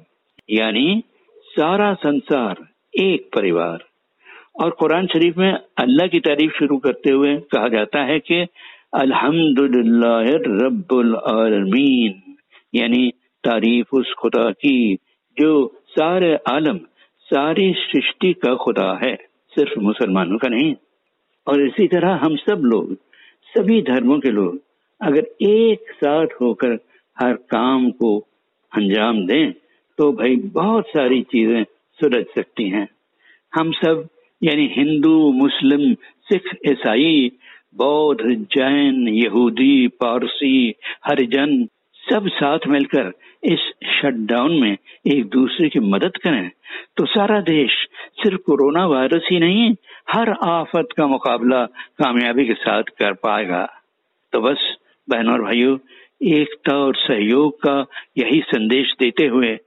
यानी सारा संसार एक परिवार। और कुरान शरीफ में अल्लाह की तारीफ़ शुरू करते हुए कहा जाता है कि अल्हम्दुलिल्लाह रब्बुल आलमीन यानी तारीफ़ उस खुदा की जो सारे आलम, सारी सृष्टि का खुदा है, सिर्फ़ मुसलमानों का नहीं। और इसी तरह हम सब लोग, सभी धर्मों के लोग, अगर एक साथ होकर हर काम को अंजाम दें तो भाई बहुत सारी चीज़ें सुलझ सकती हैं। हम सब, यानी हिंदू, मुस्लिम, सिख, ईसाई बौद्ध, जैन, यहूदी, पारसी, हरिजन सब साथ मिलकर इस शटडाउन में एक दूसरे की मदद करें। तो सारा देश सिर्फ़ कोरोना वायरस ही नहीं, हर आफत का मुकाबला कामयाबी के साथ कर पाएगा। तो बस, बहनों और भाइयों, एकता और सहयोग का यही संदेश देते हुए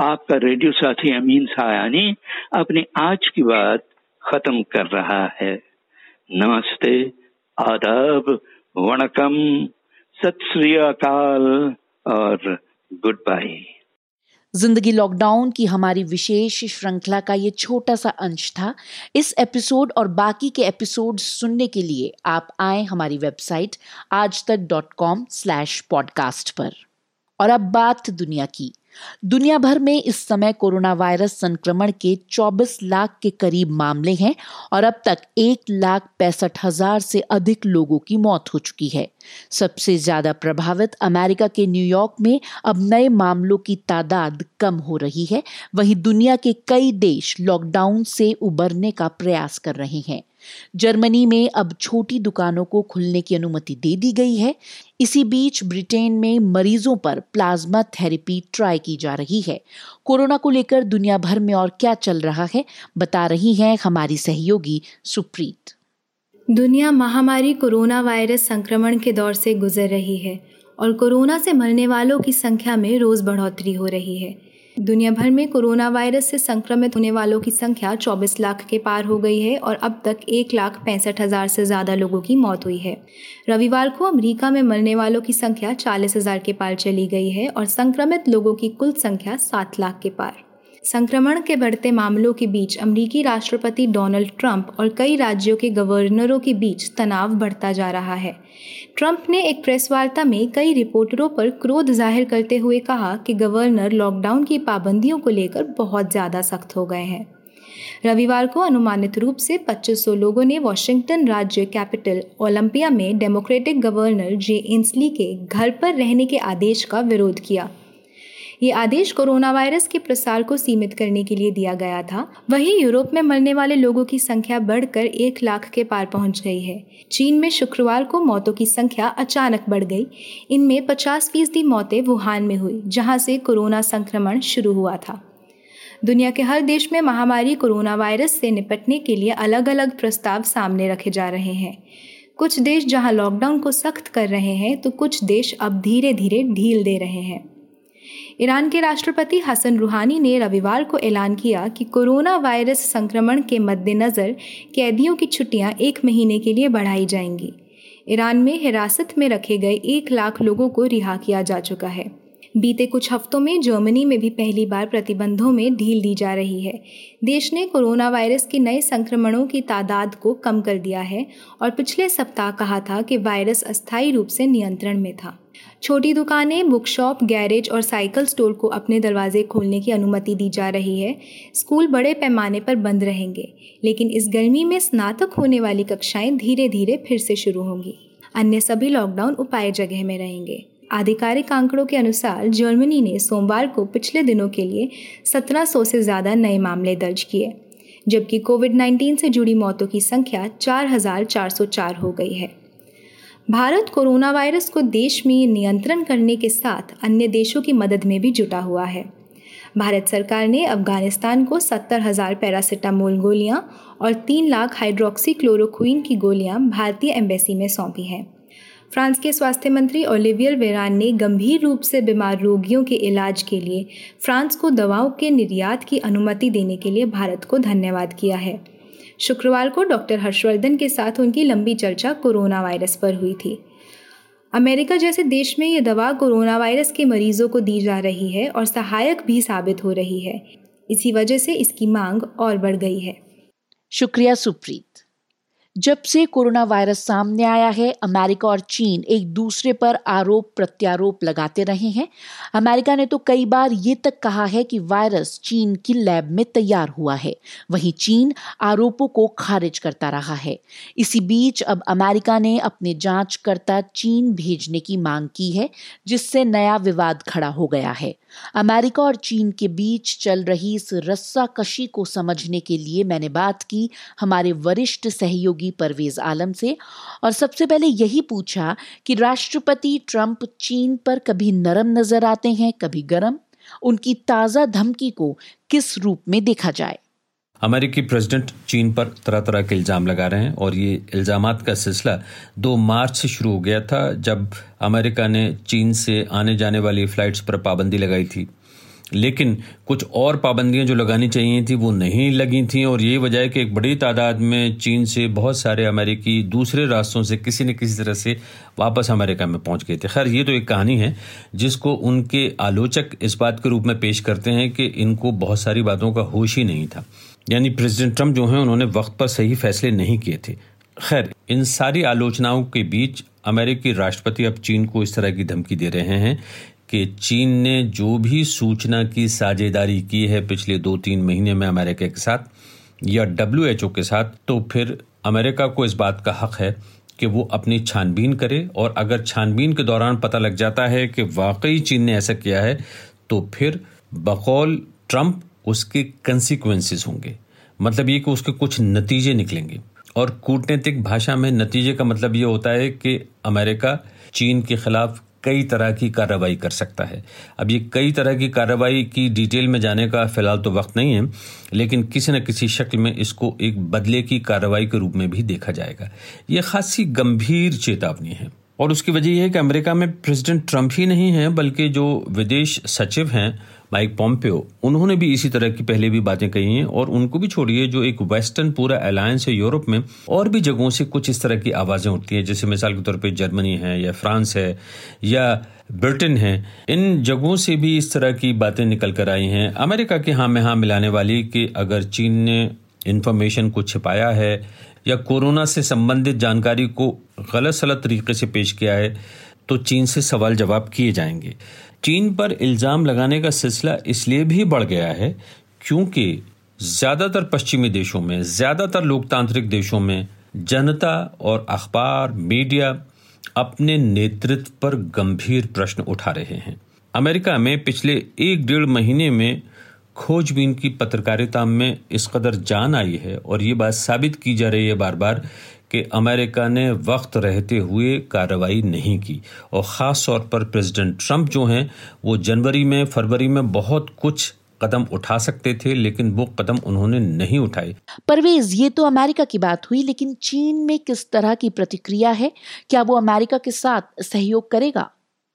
आपका रेडियो साथी अमीन सायानी अपनी आज की बात खत्म कर रहा है। नमस्ते। आदाब, वणकम, सत अकाल और गुड बाय। ज़िंदगी लॉकडाउन की हमारी विशेष श्रृंखला का ये छोटा सा अंश था। इस एपिसोड और बाकी के एपिसोड सुनने के लिए आप आए हमारी वेबसाइट आज तक डॉट कॉम स्लैश पॉडकास्ट पर। और अब बात दुनिया की। दुनिया भर में इस समय कोरोना वायरस संक्रमण के 24 लाख के करीब मामले हैं और अब तक एक लाख पैंसठ हज़ार से अधिक लोगों की मौत हो चुकी है। सबसे ज़्यादा प्रभावित अमेरिका के न्यूयॉर्क में अब नए मामलों की तादाद कम हो रही है। वहीं दुनिया के कई देश लॉकडाउन से उबरने का प्रयास कर रहे हैं। जर्मनी में अब छोटी दुकानों को खुलने की अनुमति दे दी गई है। इसी बीच ब्रिटेन में मरीजों पर प्लाज्मा थेरेपी ट्राई की जा रही है। कोरोना को लेकर दुनिया भर में और क्या चल रहा है, बता रही हैं हमारी सहयोगी सुप्रीत। दुनिया महामारी कोरोना वायरस संक्रमण के दौर से गुजर रही है और कोरोना से मरने वालों की संख्या में रोज बढ़ोतरी हो रही है। दुनिया भर में कोरोना वायरस से संक्रमित होने वालों की संख्या 24 लाख के पार हो गई है और अब तक एक लाख पैंसठ हज़ार से ज़्यादा लोगों की मौत हुई है। रविवार को अमेरिका में मरने वालों की संख्या चालीस हज़ार के पार चली गई है और संक्रमित लोगों की कुल संख्या सात लाख के पार। संक्रमण के बढ़ते मामलों के बीच अमरीकी राष्ट्रपति डोनाल्ड ट्रंप और कई राज्यों के गवर्नरों के बीच तनाव बढ़ता जा रहा है। ट्रंप ने एक प्रेस वार्ता में कई रिपोर्टरों पर क्रोध ज़ाहिर करते हुए कहा कि गवर्नर लॉकडाउन की पाबंदियों को लेकर बहुत ज़्यादा सख्त हो गए हैं। रविवार को अनुमानित रूप से 2500 लोगों ने वॉशिंगटन राज्य कैपिटल ओलंपिया में डेमोक्रेटिक गवर्नर जे इंसली के घर पर रहने के आदेश का विरोध किया। ये आदेश कोरोना वायरस के प्रसार को सीमित करने के लिए दिया गया था। वहीं यूरोप में मरने वाले लोगों की संख्या बढ़कर एक लाख के पार पहुँच गई है। चीन में शुक्रवार को मौतों की संख्या अचानक बढ़ गई। इनमें 50 फ़ीसदी मौतें वुहान में हुई, जहाँ से कोरोना संक्रमण शुरू हुआ था। दुनिया के हर देश में महामारी कोरोना वायरस से निपटने के लिए अलग अलग प्रस्ताव सामने रखे जा रहे हैं। कुछ देश जहाँ लॉकडाउन को सख्त कर रहे हैं तो कुछ देश अब धीरे धीरे ढील दे रहे हैं। ईरान के राष्ट्रपति हसन रूहानी ने रविवार को ऐलान किया कि कोरोना वायरस संक्रमण के मद्देनज़र कैदियों की छुट्टियाँ एक महीने के लिए बढ़ाई जाएँगी। ईरान में हिरासत में रखे गए एक लाख लोगों को रिहा किया जा चुका है। बीते कुछ हफ्तों में जर्मनी में भी पहली बार प्रतिबंधों में ढील दी जा रही है। देश ने कोरोना वायरस के नए संक्रमणों की तादाद को कम कर दिया है और पिछले सप्ताह कहा था कि वायरस अस्थायी रूप से नियंत्रण में था। छोटी दुकानें बुक शॉप गैरेज और साइकिल स्टोर को अपने दरवाजे खोलने की अनुमति दी जा रही है। स्कूल बड़े पैमाने पर बंद रहेंगे, लेकिन इस गर्मी में स्नातक होने वाली कक्षाएँ धीरे धीरे फिर से शुरू होंगी। अन्य सभी लॉकडाउन उपाय जगह में रहेंगे। आधिकारिक आंकड़ों के अनुसार जर्मनी ने सोमवार को पिछले दिनों के लिए 1700 से ज़्यादा नए मामले दर्ज किए जबकि कोविड 19 से जुड़ी मौतों की संख्या 4,404 हो गई है। भारत कोरोना वायरस को देश में नियंत्रण करने के साथ अन्य देशों की मदद में भी जुटा हुआ है। भारत सरकार ने अफ़गानिस्तान को सत्तर हज़ार पैरासीटामोल गोलियाँ और तीन लाख हाइड्रोक्सी क्लोरोक्विन की गोलियाँ भारतीय एम्बेसी में सौंपी हैं। फ्रांस के स्वास्थ्य मंत्री ओलिवियर वेरान ने गंभीर रूप से बीमार रोगियों के इलाज के लिए फ्रांस को दवाओं के निर्यात की अनुमति देने के लिए भारत को धन्यवाद किया है। शुक्रवार को डॉक्टर हर्षवर्धन के साथ उनकी लंबी चर्चा कोरोना वायरस पर हुई थी। अमेरिका जैसे देश में ये दवा कोरोना वायरस के मरीजों को दी जा रही है और सहायक भी साबित हो रही है। इसी वजह से इसकी मांग और बढ़ गई है। शुक्रिया सुप्रीत। जब से कोरोना वायरस सामने आया है, अमेरिका और चीन एक दूसरे पर आरोप प्रत्यारोप लगाते रहे हैं। अमेरिका ने तो कई बार ये तक कहा है कि वायरस चीन की लैब में तैयार हुआ है। वहीं चीन आरोपों को खारिज करता रहा है। इसी बीच अब अमेरिका ने अपने जांचकर्ता चीन भेजने की मांग की है, जिससे नया विवाद खड़ा हो गया है। अमेरिका और चीन के बीच चल रही इस रस्सा कशी को समझने के लिए मैंने बात की हमारे वरिष्ठ सहयोगी परवेज आलम से। और सबसे पहले यही पूछा कि राष्ट्रपति ट्रंप चीन पर कभी नरम नज़र आते हैं, कभी गरम? उनकी ताज़ा धमकी को किस रूप में देखा जाए? अमेरिकी प्रेसिडेंट चीन पर तरह तरह के इल्ज़ाम लगा रहे हैं और ये इल्ज़ाम का सिलसिला दो मार्च से शुरू हो गया था, जब अमेरिका ने चीन से आने जाने वाली फ़्लाइट्स पर पाबंदी लगाई थी। लेकिन कुछ और पाबंदियाँ जो लगानी चाहिए थी, वो नहीं लगी थी और ये वजह है कि एक बड़ी तादाद में चीन से बहुत सारे अमेरिकी दूसरे रास्तों से किसी न किसी तरह से वापस अमेरिका में पहुँच गए थे। खैर, ये तो एक कहानी है, जिसको उनके आलोचक इस बात के रूप में पेश करते हैं कि इनको बहुत सारी बातों का होश ही नहीं था। यानी प्रेसिडेंट ट्रंप जो हैं, उन्होंने वक्त पर सही फैसले नहीं किए थे। खैर, इन सारी आलोचनाओं के बीच अमेरिकी राष्ट्रपति अब चीन को इस तरह की धमकी दे रहे हैं कि चीन ने जो भी सूचना की, साझेदारी की है पिछले दो तीन महीने में अमेरिका के साथ या डब्ल्यूएचओ के साथ तो फिर अमेरिका को इस बात का हक है कि वो अपनी छानबीन करे और अगर छानबीन के दौरान पता लग जाता है कि वाकई चीन ने ऐसा किया है तो फिर बकौल ट्रंप उसके कंसिक्वेंसेस होंगे। मतलब ये कि उसके कुछ नतीजे निकलेंगे। और कूटनीतिक भाषा में नतीजे का मतलब ये होता है कि अमेरिका चीन के खिलाफ कई तरह की कार्रवाई कर सकता है। अब ये कई तरह की कार्रवाई की डिटेल में जाने का फ़िलहाल तो वक्त नहीं है, लेकिन किसी न किसी शक्ल में इसको एक बदले की कार्रवाई के रूप में भी देखा जाएगा। ये खासी गंभीर चेतावनी है। और उसकी वजह यह है कि अमेरिका में प्रेसिडेंट ट्रंप ही नहीं है, बल्कि जो विदेश सचिव हैं माइक पॉम्पियो उन्होंने भी इसी तरह की पहले भी बातें कही हैं और उनको भी छोड़िए जो एक वेस्टर्न पूरा अलायंस है यूरोप में, और भी जगहों से कुछ इस तरह की आवाज़ें उठती हैं, जैसे मिसाल के तौर पर जर्मनी है, या फ्रांस है, या ब्रिटेन है। इन जगहों से भी इस तरह की बातें निकल कर आई हैं। अमेरिका के हाँ में हाँ मिलाने वाली कि अगर चीन ने इन्फॉर्मेशन को छिपाया है, या कोरोना से संबंधित जानकारी को गलत सलत तरीके से पेश किया है तो चीन से सवाल जवाब किए जाएँगे। चीन पर इल्ज़ाम लगाने का सिलसिला इसलिए भी बढ़ गया है क्योंकि ज़्यादातर पश्चिमी देशों में, ज़्यादातर लोकतांत्रिक देशों में जनता और अखबार, मीडिया अपने नेतृत्व पर गंभीर प्रश्न उठा रहे हैं। अमेरिका में पिछले एक डेढ़ महीने में खोजबीन की पत्रकारिता में इस कदर जान आई है और ये बात साबित की जा रही है बार बार कि अमेरिका ने वक्त रहते हुए कार्रवाई नहीं की। और ख़ास तौर पर प्रेसिडेंट ट्रंप जो हैं, वो जनवरी में, फरवरी में बहुत कुछ कदम उठा सकते थे, लेकिन वो कदम उन्होंने नहीं उठाए। परवेज, ये तो अमेरिका की बात हुई, लेकिन चीन में किस तरह की प्रतिक्रिया है? क्या वो अमेरिका के साथ सहयोग करेगा?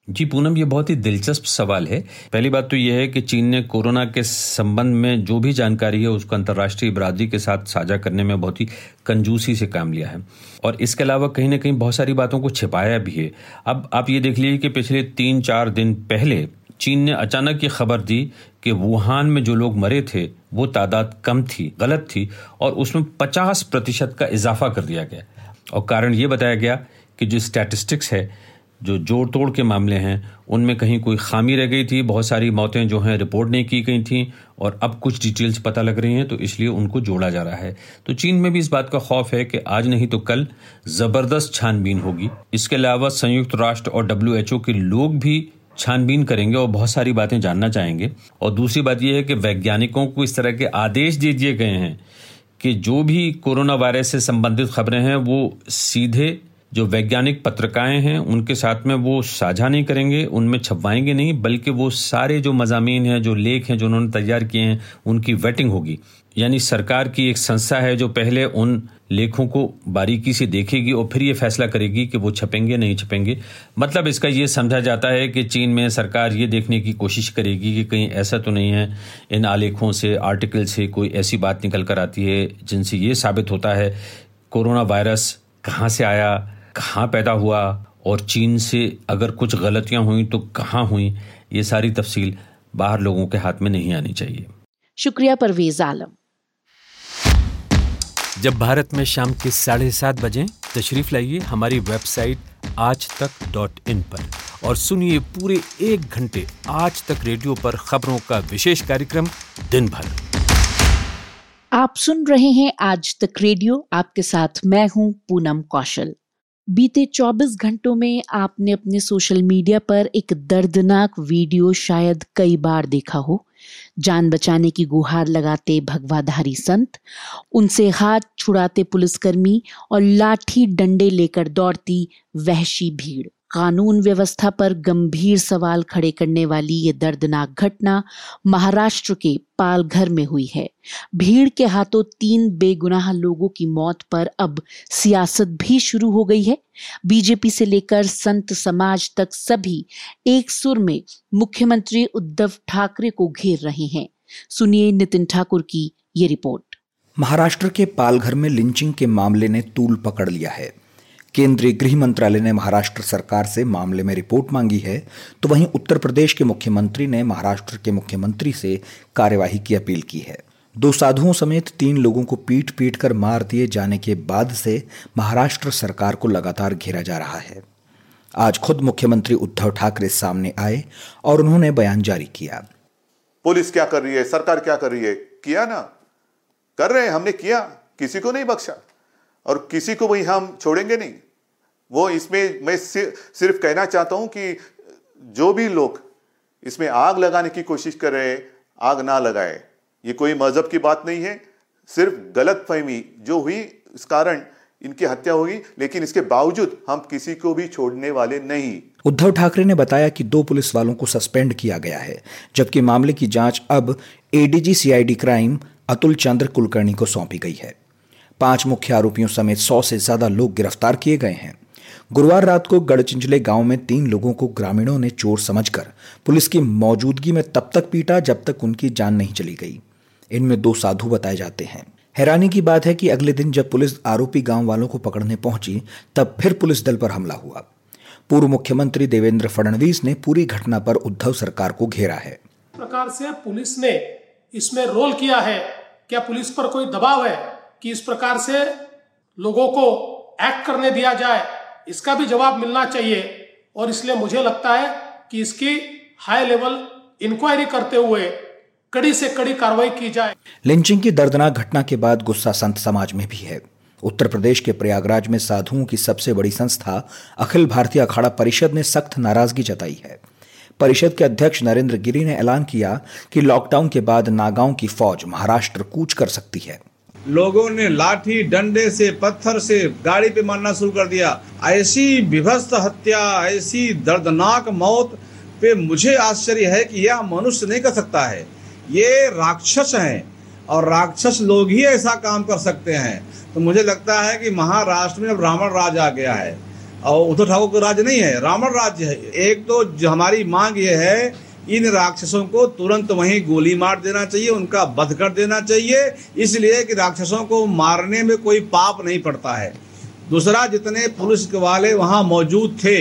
जी, पूनम, ये बहुत ही दिलचस्प सवाल है। पहली बात तो यह है कि चीन ने कोरोना के संबंध में जो भी जानकारी है, उसको अंतर्राष्ट्रीय बरादरी के साथ साझा करने में बहुत ही कंजूसी से काम लिया है। और इसके अलावा कहीं ना कहीं बहुत सारी बातों को छिपाया भी है। अब आप ये देख लीजिए कि पिछले तीन चार दिन पहले चीन ने अचानक ये खबर दी कि वुहान में जो लोग मरे थे, वो तादाद कम थी, गलत थी, और उसमें पचास प्रतिशत का इजाफा कर दिया गया। और कारण ये बताया गया कि जो स्टैटिस्टिक्स है जो जोड़ तोड़ के मामले हैं, उनमें कहीं कोई खामी रह गई थी, बहुत सारी मौतें जो हैं रिपोर्ट नहीं की गई थी, और अब कुछ डिटेल्स पता लग रही हैं तो इसलिए उनको जोड़ा जा रहा है। तो चीन में भी इस बात का खौफ है कि आज नहीं तो कल ज़बरदस्त छानबीन होगी। इसके अलावा संयुक्त राष्ट्र और डब्ल्यूएचओ के लोग भी छानबीन करेंगे और बहुत सारी बातें जानना चाहेंगे। और दूसरी बात यह है कि वैज्ञानिकों को इस तरह के आदेश दे दिए गए हैं कि जो भी कोरोना वायरस से संबंधित खबरें हैं, वो सीधे जो वैज्ञानिक पत्रिकाएँ हैं, उनके साथ में वो साझा नहीं करेंगे, उनमें छपवाएँगे नहीं, बल्कि वो सारे जो मजामी हैं, जो लेख हैं, जो उन्होंने तैयार किए हैं, उनकी वेटिंग होगी। यानी सरकार की एक संस्था है जो पहले उन लेखों को बारीकी से देखेगी और फिर ये फैसला करेगी कि वो छपेंगे, नहीं छपेंगे। मतलब इसका ये समझा जाता है कि चीन में सरकार ये देखने की कोशिश करेगी कि कहीं ऐसा तो नहीं है, इन आलेखों से, आर्टिकल से कोई ऐसी बात निकल कर आती है जिनसे ये साबित होता है, कोरोना वायरस कहाँ से आया कहाँ पैदा हुआ और चीन से अगर कुछ गलतियाँ हुई तो कहाँ हुई ये सारी तफसील बाहर लोगों के हाथ में नहीं आनी चाहिए। शुक्रिया परवेज आलम। जब भारत में शाम के साढ़े सात बजे तशरीफ़ लाइए हमारी वेबसाइट आज तक डॉट इन पर और सुनिए पूरे एक घंटे आज तक रेडियो पर खबरों का विशेष कार्यक्रम दिन भर। आप सुन रहे हैं आज तक रेडियो आपके साथ मैं हूँ पूनम कौशल। बीते 24 घंटों में आपने अपने सोशल मीडिया पर एक दर्दनाक वीडियो शायद कई बार देखा हो। जान बचाने की गुहार लगाते भगवाधारी संत, उनसे हाथ छुड़ाते पुलिसकर्मी और लाठी डंडे लेकर दौड़ती वहशी भीड़। कानून व्यवस्था पर गंभीर सवाल खड़े करने वाली ये दर्दनाक घटना महाराष्ट्र के पालघर में हुई है। भीड़ के हाथों तीन बेगुनाह लोगों की मौत पर अब सियासत भी शुरू हो गई है। बीजेपी से लेकर संत समाज तक सभी एक सुर में मुख्यमंत्री उद्धव ठाकरे को घेर रहे हैं। सुनिए नितिन ठाकुर की ये रिपोर्ट। महाराष्ट्र के पालघर में लिंचिंग के मामले ने तूल पकड़ लिया है। केंद्रीय गृह मंत्रालय ने महाराष्ट्र सरकार से मामले में रिपोर्ट मांगी है तो वहीं उत्तर प्रदेश के मुख्यमंत्री ने महाराष्ट्र के मुख्यमंत्री से कार्यवाही की अपील की है। दो साधुओं समेत तीन लोगों को पीट पीट कर मार दिए जाने के बाद से महाराष्ट्र सरकार को लगातार घेरा जा रहा है। आज खुद मुख्यमंत्री उद्धव ठाकरे सामने आए और उन्होंने बयान जारी किया। पुलिस क्या कर रही है? सरकार क्या कर रही है? किया ना? कर रहे हैं, हमने किया। किसी को नहीं बख्शा। और किसी को भी हम छोड़ेंगे नहीं। वो इसमें मैं सिर्फ़ कहना चाहता हूँ कि जो भी लोग इसमें आग लगाने की कोशिश कर रहे आग ना लगाए। ये कोई मज़हब की बात नहीं है। सिर्फ़ गलत फहमी जो हुई, इस कारण इनकी हत्या हुई लेकिन इसके बावजूद हम किसी को भी छोड़ने वाले नहीं। उद्धव ठाकरे ने बताया कि दो पुलिस वालों को सस्पेंड किया गया है, जबकि मामले की जाँच अब ADG CID crime Atul Chandra Kulkarni को सौंपी गई है। पाँच मुख्य आरोपियों समेत सौ से ज़्यादा लोग गिरफ़्तार किए गए हैं। गुरुवार रात को गढ़चिंचले गाँव में तीन लोगों को ग्रामीणों ने चोर समझकर पुलिस की मौजूदगी में तब तक पीटा जब तक उनकी जान नहीं चली गई। इनमें दो साधु बताए जाते हैं। हैरानी की बात है कि अगले दिन जब पुलिस आरोपी गाँव वालों को पकड़ने पहुँची, तब फिर पुलिस दल पर हमला हुआ। पूर्व मुख्यमंत्री देवेंद्र फडणवीस ने पूरी घटना पर उद्धव सरकार को घेरा है। प्रकार से पुलिस ने इसमें रोल किया है। क्या पुलिस पर कोई दबाव है? कि इस प्रकार से लोगों को एक्ट करने दिया जाए, इसका भी जवाब मिलना चाहिए। और इसलिए मुझे लगता है कि इसकी हाई लेवल इंक्वायरी करते हुए कड़ी से कड़ी कार्रवाई की जाए। लिंचिंग की दर्दनाक घटना के बाद गुस्सा संत समाज में भी है। उत्तर प्रदेश के प्रयागराज में साधुओं की सबसे बड़ी संस्था, अखिल भारतीय अखाड़ा परिषद ने सख्त नाराज़गी जताई है। परिषद के अध्यक्ष नरेंद्र गिरी ने ऐलान किया कि लॉकडाउन के बाद नागांव की फौज महाराष्ट्र कूच कर सकती है। लोगों ने लाठी डंडे से, पत्थर से गाड़ी पे मारना शुरू कर दिया। ऐसी विभस्त हत्या, ऐसी दर्दनाक मौत पे मुझे आश्चर्य है कि यह मनुष्य नहीं कर सकता है। ये राक्षस हैं और राक्षस लोग ही ऐसा काम कर सकते हैं। तो मुझे लगता है कि महाराष्ट्र में अब रावण राज आ गया है। और उद्धव ठाकुर का राज नहीं है, रावण राज्य है। एक तो हमारी मांग ये है इन राक्षसों को तुरंत वहीं गोली मार देना चाहिए, उनका वध कर देना चाहिए। इसलिए कि राक्षसों को मारने में कोई पाप नहीं पड़ता है। दूसरा, जितने पुलिस वाले वहाँ मौजूद थे,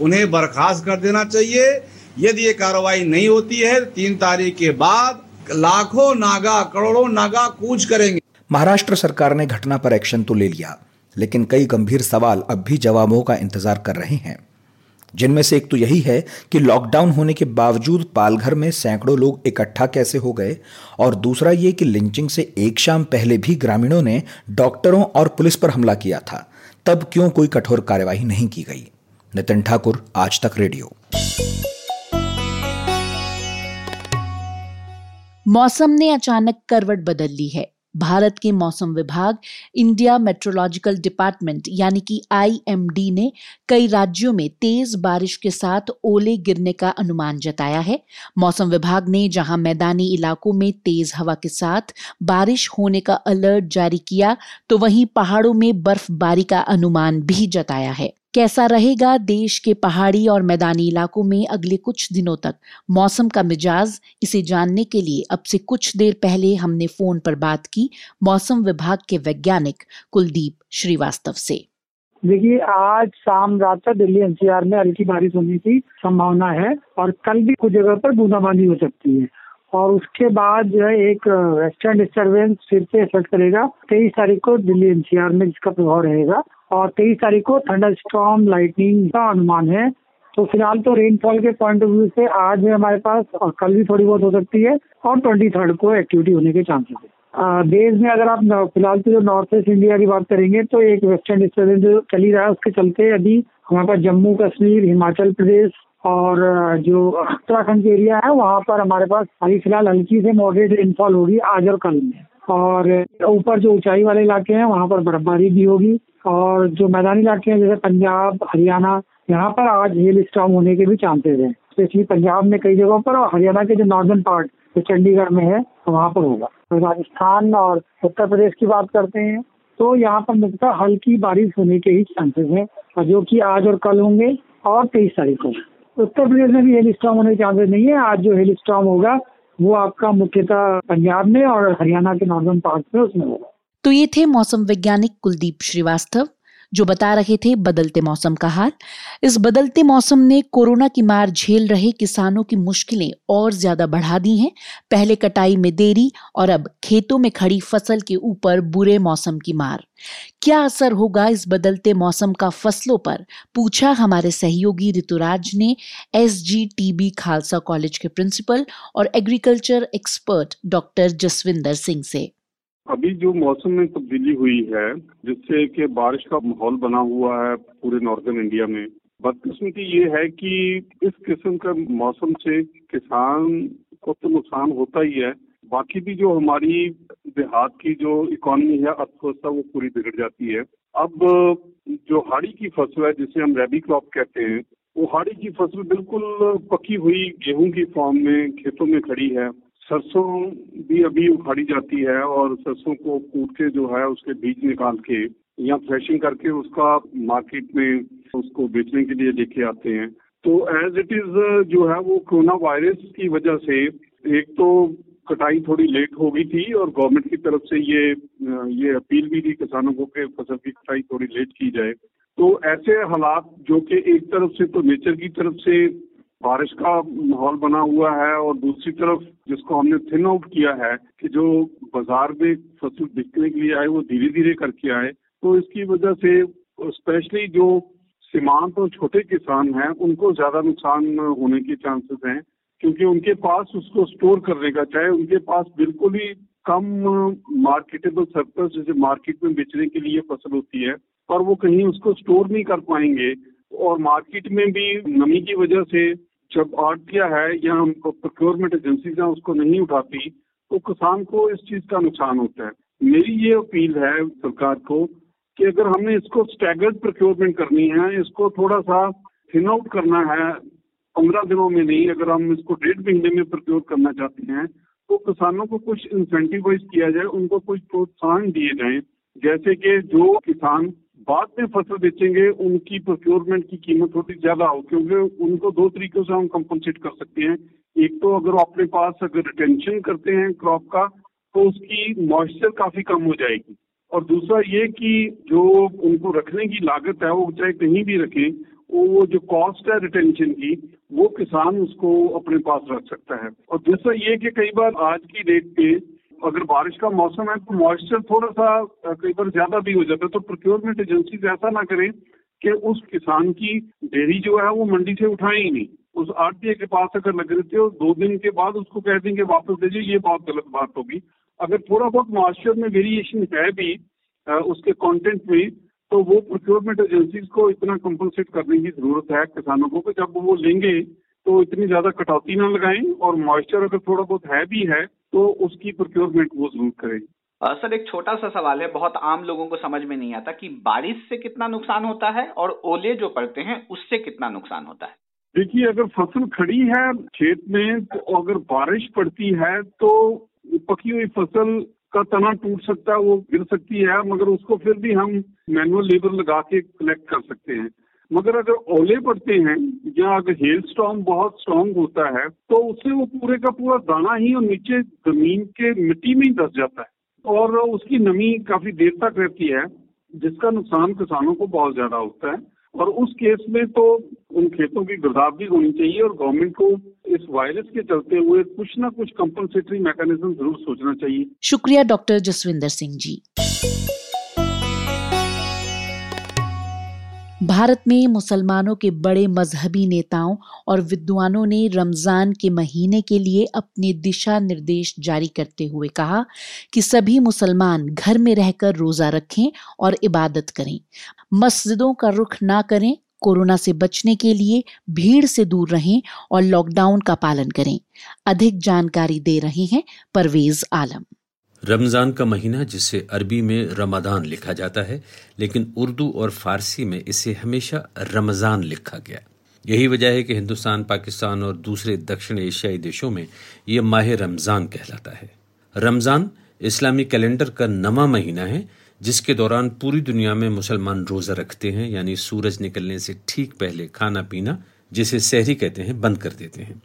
उन्हें बर्खास्त कर देना चाहिए। यदि ये कार्रवाई नहीं होती है, तीन तारीख के बाद लाखों नागा, करोड़ों नागा कूच करेंगे। महाराष्ट्र सरकार ने घटना पर एक्शन तो ले लिया, लेकिन कई गंभीर सवाल अब भी जवाबों का इंतज़ार कर रहे हैं। जिनमें से एक तो यही है कि लॉकडाउन होने के बावजूद पालघर में सैकड़ों लोग इकट्ठा कैसे हो गए, और दूसरा ये कि लिंचिंग से एक शाम पहले भी ग्रामीणों ने डॉक्टरों और पुलिस पर हमला किया था। तब क्यों कोई कठोर कार्यवाही नहीं की गई? नितिन ठाकुर, आज तक रेडियो। मौसम ने अचानक करवट बदल ली है। भारत के मौसम विभाग, इंडिया मेट्रोलॉजिकल डिपार्टमेंट, यानी कि आईएमडी ने कई राज्यों में तेज बारिश के साथ ओले गिरने का अनुमान जताया है। मौसम विभाग ने जहाँ मैदानी इलाकों में तेज हवा के साथ बारिश होने का अलर्ट जारी किया तो वहीं पहाड़ों में बर्फबारी का अनुमान भी जताया है। कैसा रहेगा देश के पहाड़ी और मैदानी इलाकों में अगले कुछ दिनों तक? मौसम का मिजाज इसे जानने के लिए अब से कुछ देर पहले हमने फ़ोन पर बात की मौसम विभाग के वैज्ञानिक कुलदीप श्रीवास्तव से। देखिए, आज शाम रात तक दिल्ली एनसीआर में हल्की बारिश होने की संभावना है और कल भी कुछ जगह पर बूंदाबांदी हो सकती है और उसके बाद जो है एक वेस्टर्न डिस्टर्बेंस फिर से इफ़ेक्ट करेगा। तेईस तारीख को दिल्ली एनसीआर में जिसका प्रभाव रहेगा। और तेईस तारीख को थंडर स्टॉम लाइटनिंग का अनुमान है। तो फ़िलहाल तो रेनफॉल के पॉइंट ऑफ़ व्यू से आज है हमारे पास और कल भी थोड़ी बहुत हो सकती है और ट्वेंटी थर्ड को एक्टिविटी होने के चांसेस है। देश में अगर आप फ़िलहाल तो जो नॉर्थ ईस्ट इंडिया की बात करेंगे तो एक वेस्टर्न डिस्टर्बेंस जो चली रहा है, उसके चलते अभी हमारे पास जम्मू, कश्मीर, हिमाचल प्रदेश और जो उत्तराखंड के एरिया है, वहाँ पर हमारे पास अभी फ़िलहाल हल्की से मॉडरेट रेनफॉल होगी आज और कल में। और ऊपर जो ऊंचाई वाले इलाके हैं, वहाँ पर बर्फबारी भी होगी। और जो मैदानी इलाके हैं, जैसे पंजाब, हरियाणा, यहाँ पर आज हेल स्टॉम होने के भी चांसेस हैं। स्पेशली पंजाब में कई जगहों पर और हरियाणा के जो नॉर्दर्न पार्ट जो चंडीगढ़ में है, वहाँ पर होगा। तो राजस्थान और उत्तर प्रदेश की बात करते हैं तो यहाँ पर मुख्यतः हल्की बारिश होने के ही चांसेस हैं, और जो कि आज और कल होंगे और तेईस तारीख को। उत्तर प्रदेश में भी हेल स्टॉम होने के चांसेस नहीं है, आज जो हेल स्टॉम होगा, वो आपका मुख्यतः पंजाब में और हरियाणा के नॉर्दर्न पार्ट में उसमें होगा। तो ये थे मौसम वैज्ञानिक कुलदीप श्रीवास्तव, जो बता रहे थे बदलते मौसम का हाल। इस बदलते मौसम ने कोरोना की मार झेल रहे किसानों की मुश्किलें और ज़्यादा बढ़ा दी हैं। पहले कटाई में देरी और अब खेतों में खड़ी फ़सल के ऊपर बुरे मौसम की मार। क्या असर होगा इस बदलते मौसम का फ़सलों पर? पूछा हमारे सहयोगी ऋतुराज ने S G T B Khalsa college के प्रिंसिपल और agriculture expert doctor Jasvinder Singh से। अभी जो मौसम में तब्दीली हुई है, जिससे कि बारिश का माहौल बना हुआ है पूरे नॉर्दर्न इंडिया में, बदकिस्मती ये है कि इस किस्म का मौसम से किसान को तो नुकसान होता ही है। बाकी भी जो हमारी देहात की जो इकोनॉमी है, अर्थव्यवस्था, वो पूरी बिगड़ जाती है। अब जो हाड़ी की फ़सल है, जिसे हम रेबी क्रॉप कहते हैं, वो हाड़ी की फ़सल बिल्कुल पकी हुई गेहूँ की फॉर्म में, खेतों में खड़ी है। सरसों भी अभी उखाड़ी जाती है और सरसों को कूट के जो है उसके बीज निकाल के या फ्रेशिंग करके उसका मार्केट में उसको बेचने के लिए लेके आते हैं। तो एज इट इज़ जो है वो कोरोना वायरस की वजह से एक तो कटाई थोड़ी लेट हो गई थी और गवर्नमेंट की तरफ़ से ये ये अपील भी थी किसानों को कि फ़सल की कटाई थोड़ी लेट की जाए। तो ऐसे हालात जो कि एक तरफ़ से तो नेचर की तरफ़ से बारिश का माहौल बना हुआ है और दूसरी तरफ़ जिसको हमने थिन आउट किया है कि जो बाज़ार में फ़सल बिकने के लिए आए, वो धीरे धीरे करके आए। तो इसकी वजह से स्पेशली जो सीमांत और छोटे किसान हैं, उनको ज़्यादा नुकसान होने के चांसेस हैं, क्योंकि उनके पास उसको स्टोर करने का, चाहे उनके पास बिल्कुल ही कम मार्केटेबल सरप्लस जैसे मार्केट में बेचने के लिए फ़सल होती है, पर वो कहीं उसको स्टोर नहीं कर पाएँगे। और मार्केट में भी नमी की वजह से जब आड़तिया है या प्रोक्योरमेंट एजेंसी है, उसको नहीं उठाती तो किसान को इस चीज़ का नुकसान होता है। मेरी ये अपील है सरकार को कि अगर हमने इसको स्टैगर्ड प्रोक्योरमेंट करनी है, इसको थोड़ा सा थिन आउट करना है, पंद्रह दिनों में नहीं, अगर हम इसको डेढ़ महीने में प्रोक्योर करना चाहते हैं तो किसानों को कुछ इंसेंटिवाइज किया जाए, उनको कुछ प्रोत्साहन दिए जाए, जैसे कि जो किसान बाद में फ़सल बेचेंगे, उनकी प्रोक्योरमेंट की कीमत थोड़ी ज़्यादा हो, क्योंकि उनको दो तरीकों से हम कंपनसेट कर सकते हैं। एक तो अगर अपने पास अगर रिटेंशन करते हैं क्रॉप का तो उसकी मॉइस्चर काफ़ी कम हो जाएगी। और दूसरा ये कि जो उनको रखने की लागत है, वो चाहे कहीं भी रखें, वो जो कॉस्ट है रिटेंशन की, वो किसान उसको अपने पास रख सकता है। और दूसरा ये कि कई बार आज की डेट पे अगर बारिश का मौसम है तो मॉइस्चर थोड़ा सा कई बार ज़्यादा भी हो जाता है तो प्रोक्योरमेंट एजेंसी ऐसा ना करें कि उस किसान की डेयरी जो है वो मंडी से उठाए ही नहीं। उस आरटीए के पास अगर लग रहे थे, और दो दिन के बाद उसको कह देंगे वापस दीजिए, ये बहुत गलत बात होगी। अगर थोड़ा बहुत मॉइस्चर में वेरिएशन है भी उसके कंटेंट में तो वो प्रोक्योरमेंट एजेंसीज को इतना कंपनसेट करने की ज़रूरत है किसानों को कि जब वो लेंगे तो इतनी ज़्यादा कटौती ना लगाएँ, और मॉइस्चर अगर थोड़ा बहुत है भी है तो उसकी प्रोक्योरमेंट वो ज़रूर करें सर एक छोटा सा सवाल है बहुत आम लोगों को समझ में नहीं आता कि बारिश से कितना नुकसान होता है और ओले जो पड़ते हैं उससे कितना नुकसान होता है। देखिए अगर फ़सल खड़ी है खेत में तो अगर बारिश पड़ती है तो पकी हुई फ़सल का तना टूट सकता है वो गिर सकती है मगर उसको फिर भी हम मैनुअल लेबर लगा के कलेक्ट कर सकते हैं। मगर अगर ओले पड़ते हैं, या अगर हेल स्टॉम बहुत स्ट्रांग होता है तो उससे वो पूरे का पूरा दाना ही और नीचे ज़मीन के मिट्टी में ही दस जाता है। और उसकी नमी काफ़ी देर तक रहती है, जिसका नुकसान किसानों को बहुत ज़्यादा होता है। और उस केस में तो उन खेतों की गिरदावरी होनी चाहिए और गवर्नमेंट को इस वायरस के चलते हुए कुछ ना कुछ कंपनसेटरी मैकेनिज्म ज़रूर सोचना चाहिए। शुक्रिया डॉक्टर जसविंदर सिंह जी। भारत में मुसलमानों के बड़े मजहबी नेताओं और विद्वानों ने रमज़ान के महीने के लिए अपने दिशा निर्देश जारी करते हुए कहा कि सभी मुसलमान घर में रहकर रोजा रखें और इबादत करें। मस्जिदों का रुख ना करें, कोरोना से बचने के लिए भीड़ से दूर रहें और लॉकडाउन का पालन करें। अधिक जानकारी दे रहे हैं परवेज आलम। रमज़ान का महीना, जिसे अरबी में रमदान लिखा जाता है, लेकिन उर्दू और फारसी में इसे हमेशा रमज़ान लिखा गया। यही वजह है कि हिंदुस्तान, पाकिस्तान और दूसरे दक्षिण एशियाई देशों में ये माह रमज़ान कहलाता है। रमज़ान इस्लामी कैलेंडर का नवा महीना है, जिसके दौरान पूरी दुनिया में मुसलमान रोज़ा रखते हैं, यानी सूरज निकलने से ठीक पहले खाना पीना, जिसे सहरी कहते हैं, बंद कर देते हैं।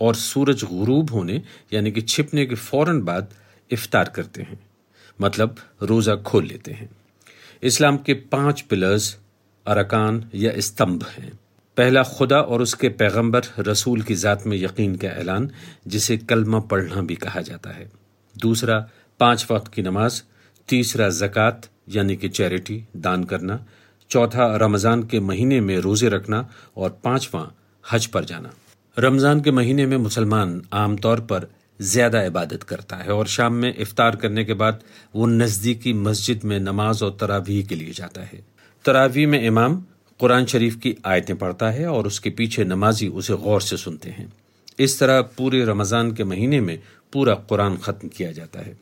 और सूरज गुरूब होने, यानी कि छिपने के फ़ौरन बाद इफ्तार करते हैं। मतलब रोज़ा खोल लेते हैं। इस्लाम के पाँच पिलर्स अरकान या स्तंभ हैं। पहला खुदा और उसके पैगंबर रसूल की ज़ात में यकीन का ऐलान, जिसे कलमा पढ़ना भी कहा जाता है। दूसरा, पाँच वक्त की नमाज़। तीसरा, जक़ात, यानी कि चैरिटी, दान करना। चौथा, रमज़ान के महीने में रोज़े रखना। और पांचवा, हज पर जाना। रमज़ान के महीने में मुसलमान आमतौर पर ज़्यादा इबादत करता है और शाम में इफ्तार करने के बाद वो नज़दीकी मस्जिद में नमाज़ और तरावी के लिए जाता है। तरावी में इमाम कुरान शरीफ की आयतें पढ़ता है और उसके पीछे नमाजी उसे गौर से सुनते हैं। इस तरह पूरे रमज़ान के महीने में पूरा कुरान ख़त्म किया जाता है।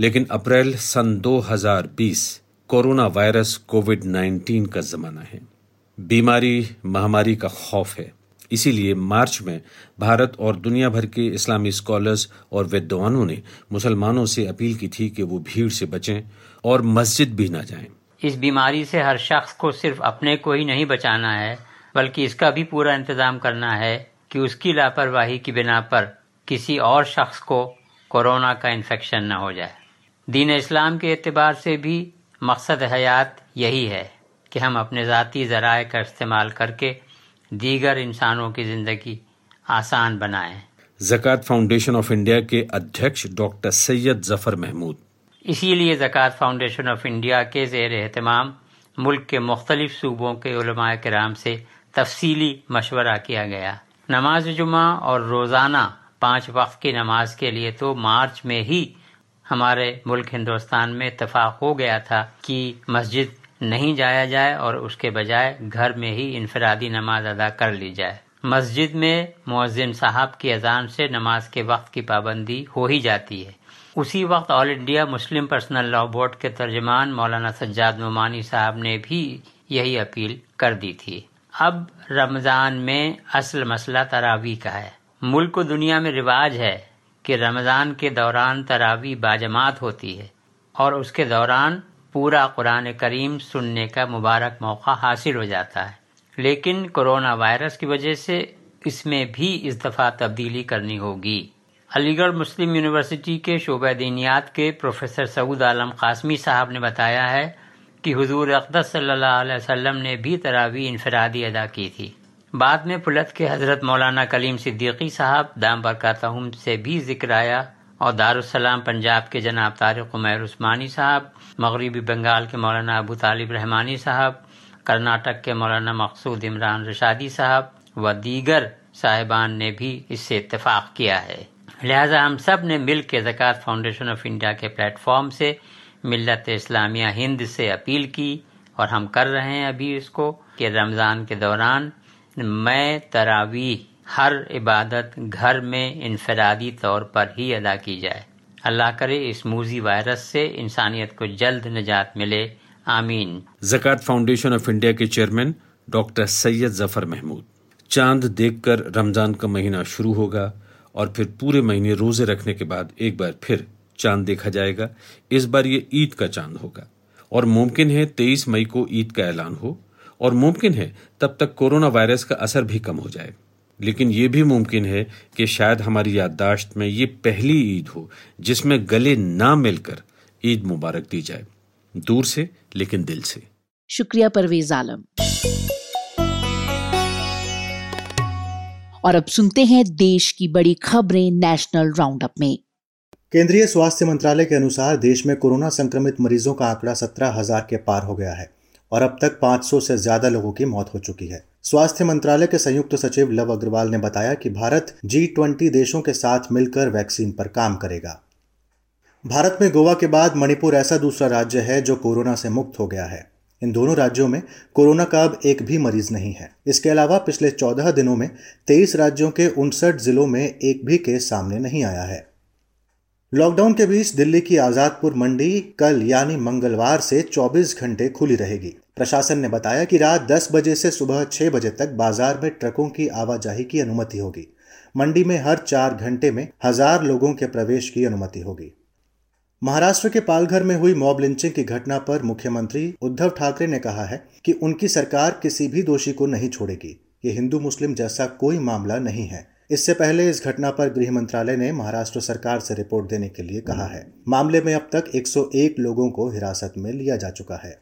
लेकिन अप्रैल सन 2020 कोरोना वायरस कोविड 19 का ज़माना है। बीमारी महामारी का खौफ है। इसीलिए मार्च में भारत और दुनिया भर के इस्लामी स्कॉलर्स और विद्वानों ने मुसलमानों से अपील की थी कि वो भीड़ से बचें और मस्जिद भी ना जाएँ। इस बीमारी से हर शख्स को सिर्फ़ अपने को ही नहीं बचाना है, बल्कि इसका भी पूरा इंतज़ाम करना है कि उसकी लापरवाही की बिना पर किसी और शख्स को कोरोना का इन्फेक्शन न हो जाए दीन इस्लाम के एतबार से भी मकसद हयात यही है कि हम अपने ज़ाती ज़राए का इस्तेमाल करके दीगर इंसानों की ज़िंदगी आसान बनाएँ। जक़ात फाउंडेशन ऑफ़ इंडिया के अध्यक्ष डॉक्टर सैयद ज़फ़र महमूद। इसीलिए जक़ात फाउंडेशन ऑफ़ इंडिया के जेर अहतमाम मुल्क के मुख्तलिफ़ सूबों के कराम से तफसीली मशवरा किया गया। नमाज़ जुमा और रोज़ाना पाँच वक्त की नमाज़ के लिए तो मार्च में ही हमारे मुल्क हिंदुस्तान में इतफाक हो गया था कि मस्जिद नहीं जाया जाए और उसके बजाय घर में ही इनफरादी नमाज़ अदा कर ली जाए। मस्जिद में मुअज्जिन साहब की अजान से नमाज़ के वक्त की पाबंदी हो ही जाती है। उसी वक्त All India Muslim Personal Law Board के तर्जमान मौलाना सज्जाद नुमानी साहब ने भी यही अपील कर दी थी। अब रमज़ान में असल मसला तरावी का है। मुल्क दुनिया में रिवाज है कि रमज़ान के दौरान तरावी बाजमात होती है और उसके दौरान पूरा कुरान करीम सुनने का मुबारक मौका हासिल हो जाता है। लेकिन कोरोना वायरस की वजह से इसमें भी इस दफ़ा तब्दीली करनी होगी। अलीगढ़ मुस्लिम यूनिवर्सिटी के शोबा दीनियात के प्रोफेसर सऊद आलम कासमी साहब ने बताया है कि हुजूर अकदस अलैहि वसल्लम ने भी तरावी इनफरादी अदा की थी। बाद में पुलत के हज़रत मौलाना कलीम सिद्दीकी साहब दाम बरकातहम से भी ज़िक्र आया और दारुसलाम पंजाब के जनाब तारिक उमैर उस्मानी साहब मगरबी बंगाल के मौलाना अबू तालिब रहमानी साहब, कर्नाटक के मौलाना मकसूद इमरान रशादी साहब व दीगर साहिबान ने भी इससे इतफाक़ किया है। लिहाजा हम सबने मिल के ज़क़़त फाउंडेशन ऑफ़ इंडिया के प्लेटफॉर्म से मिलत इस्लामिया हिंद से अपील की और हम कर रहे हैं अभी इसको कि रमज़ान के दौरान मैं तरावी हर इबादत घर में इनफरादी तौर पर ही अदा की जाए। अल्लाह करे, इस मूजी वायरस से इंसानियत को जल्द निजात मिले। आमीन। जक़ात फाउंडेशन ऑफ़ इंडिया के चेयरमैन डॉक्टर सैयद ज़फ़र महमूद। चाँद देखकर रमज़ान का महीना शुरू होगा और फिर पूरे महीने रोज़े रखने के बाद एक बार फिर चाँद देखा जाएगा। इस बार ये ईद का चाँद होगा। और मुमकिन है तेईस मई को ईद का ऐलान हो। और मुमकिन है तब तक कोरोना वायरस का असर भी कम हो जाए। लेकिन ये भी मुमकिन है कि शायद हमारी याददाश्त में ये पहली ईद हो जिसमें गले ना मिलकर ईद मुबारक दी जाए। दूर से लेकिन दिल से। शुक्रिया परवेज आलम। और अब सुनते हैं देश की बड़ी खबरें नेशनल राउंड अप में। केंद्रीय स्वास्थ्य मंत्रालय के अनुसार देश में कोरोना संक्रमित मरीजों का आंकड़ा सत्रह हज़ार के पार हो गया है और अब तक 500 से ज़्यादा लोगों की मौत हो चुकी है। स्वास्थ्य मंत्रालय के संयुक्त सचिव लव अग्रवाल ने बताया कि भारत जी ट्वेंटी देशों के साथ मिलकर वैक्सीन पर काम करेगा। भारत में गोवा के बाद मणिपुर ऐसा दूसरा राज्य है जो कोरोना से मुक्त हो गया है। इन दोनों राज्यों में कोरोना का अब एक भी मरीज़ नहीं है। इसके अलावा पिछले चौदह दिनों में तेईस राज्यों के उनसठ जिलों में एक भी केस सामने नहीं आया है। लॉकडाउन के बीच दिल्ली की आजादपुर मंडी कल यानी मंगलवार से 24 घंटे खुली रहेगी। प्रशासन ने बताया कि रात 10 बजे से सुबह 6 बजे तक बाज़ार में ट्रकों की आवाजाही की अनुमति होगी। मंडी में हर चार घंटे में हज़ार लोगों के प्रवेश की अनुमति होगी। महाराष्ट्र के पालघर में हुई मॉब लिंचिंग की घटना पर मुख्यमंत्री उद्धव ठाकरे ने कहा है कि उनकी सरकार किसी भी दोषी को नहीं छोड़ेगी। ये हिंदू मुस्लिम जैसा कोई मामला नहीं है। इससे पहले इस घटना पर गृह मंत्रालय ने महाराष्ट्र सरकार से रिपोर्ट देने के लिए कहा है। मामले में अब तक 101 लोगों को हिरासत में लिया जा चुका है।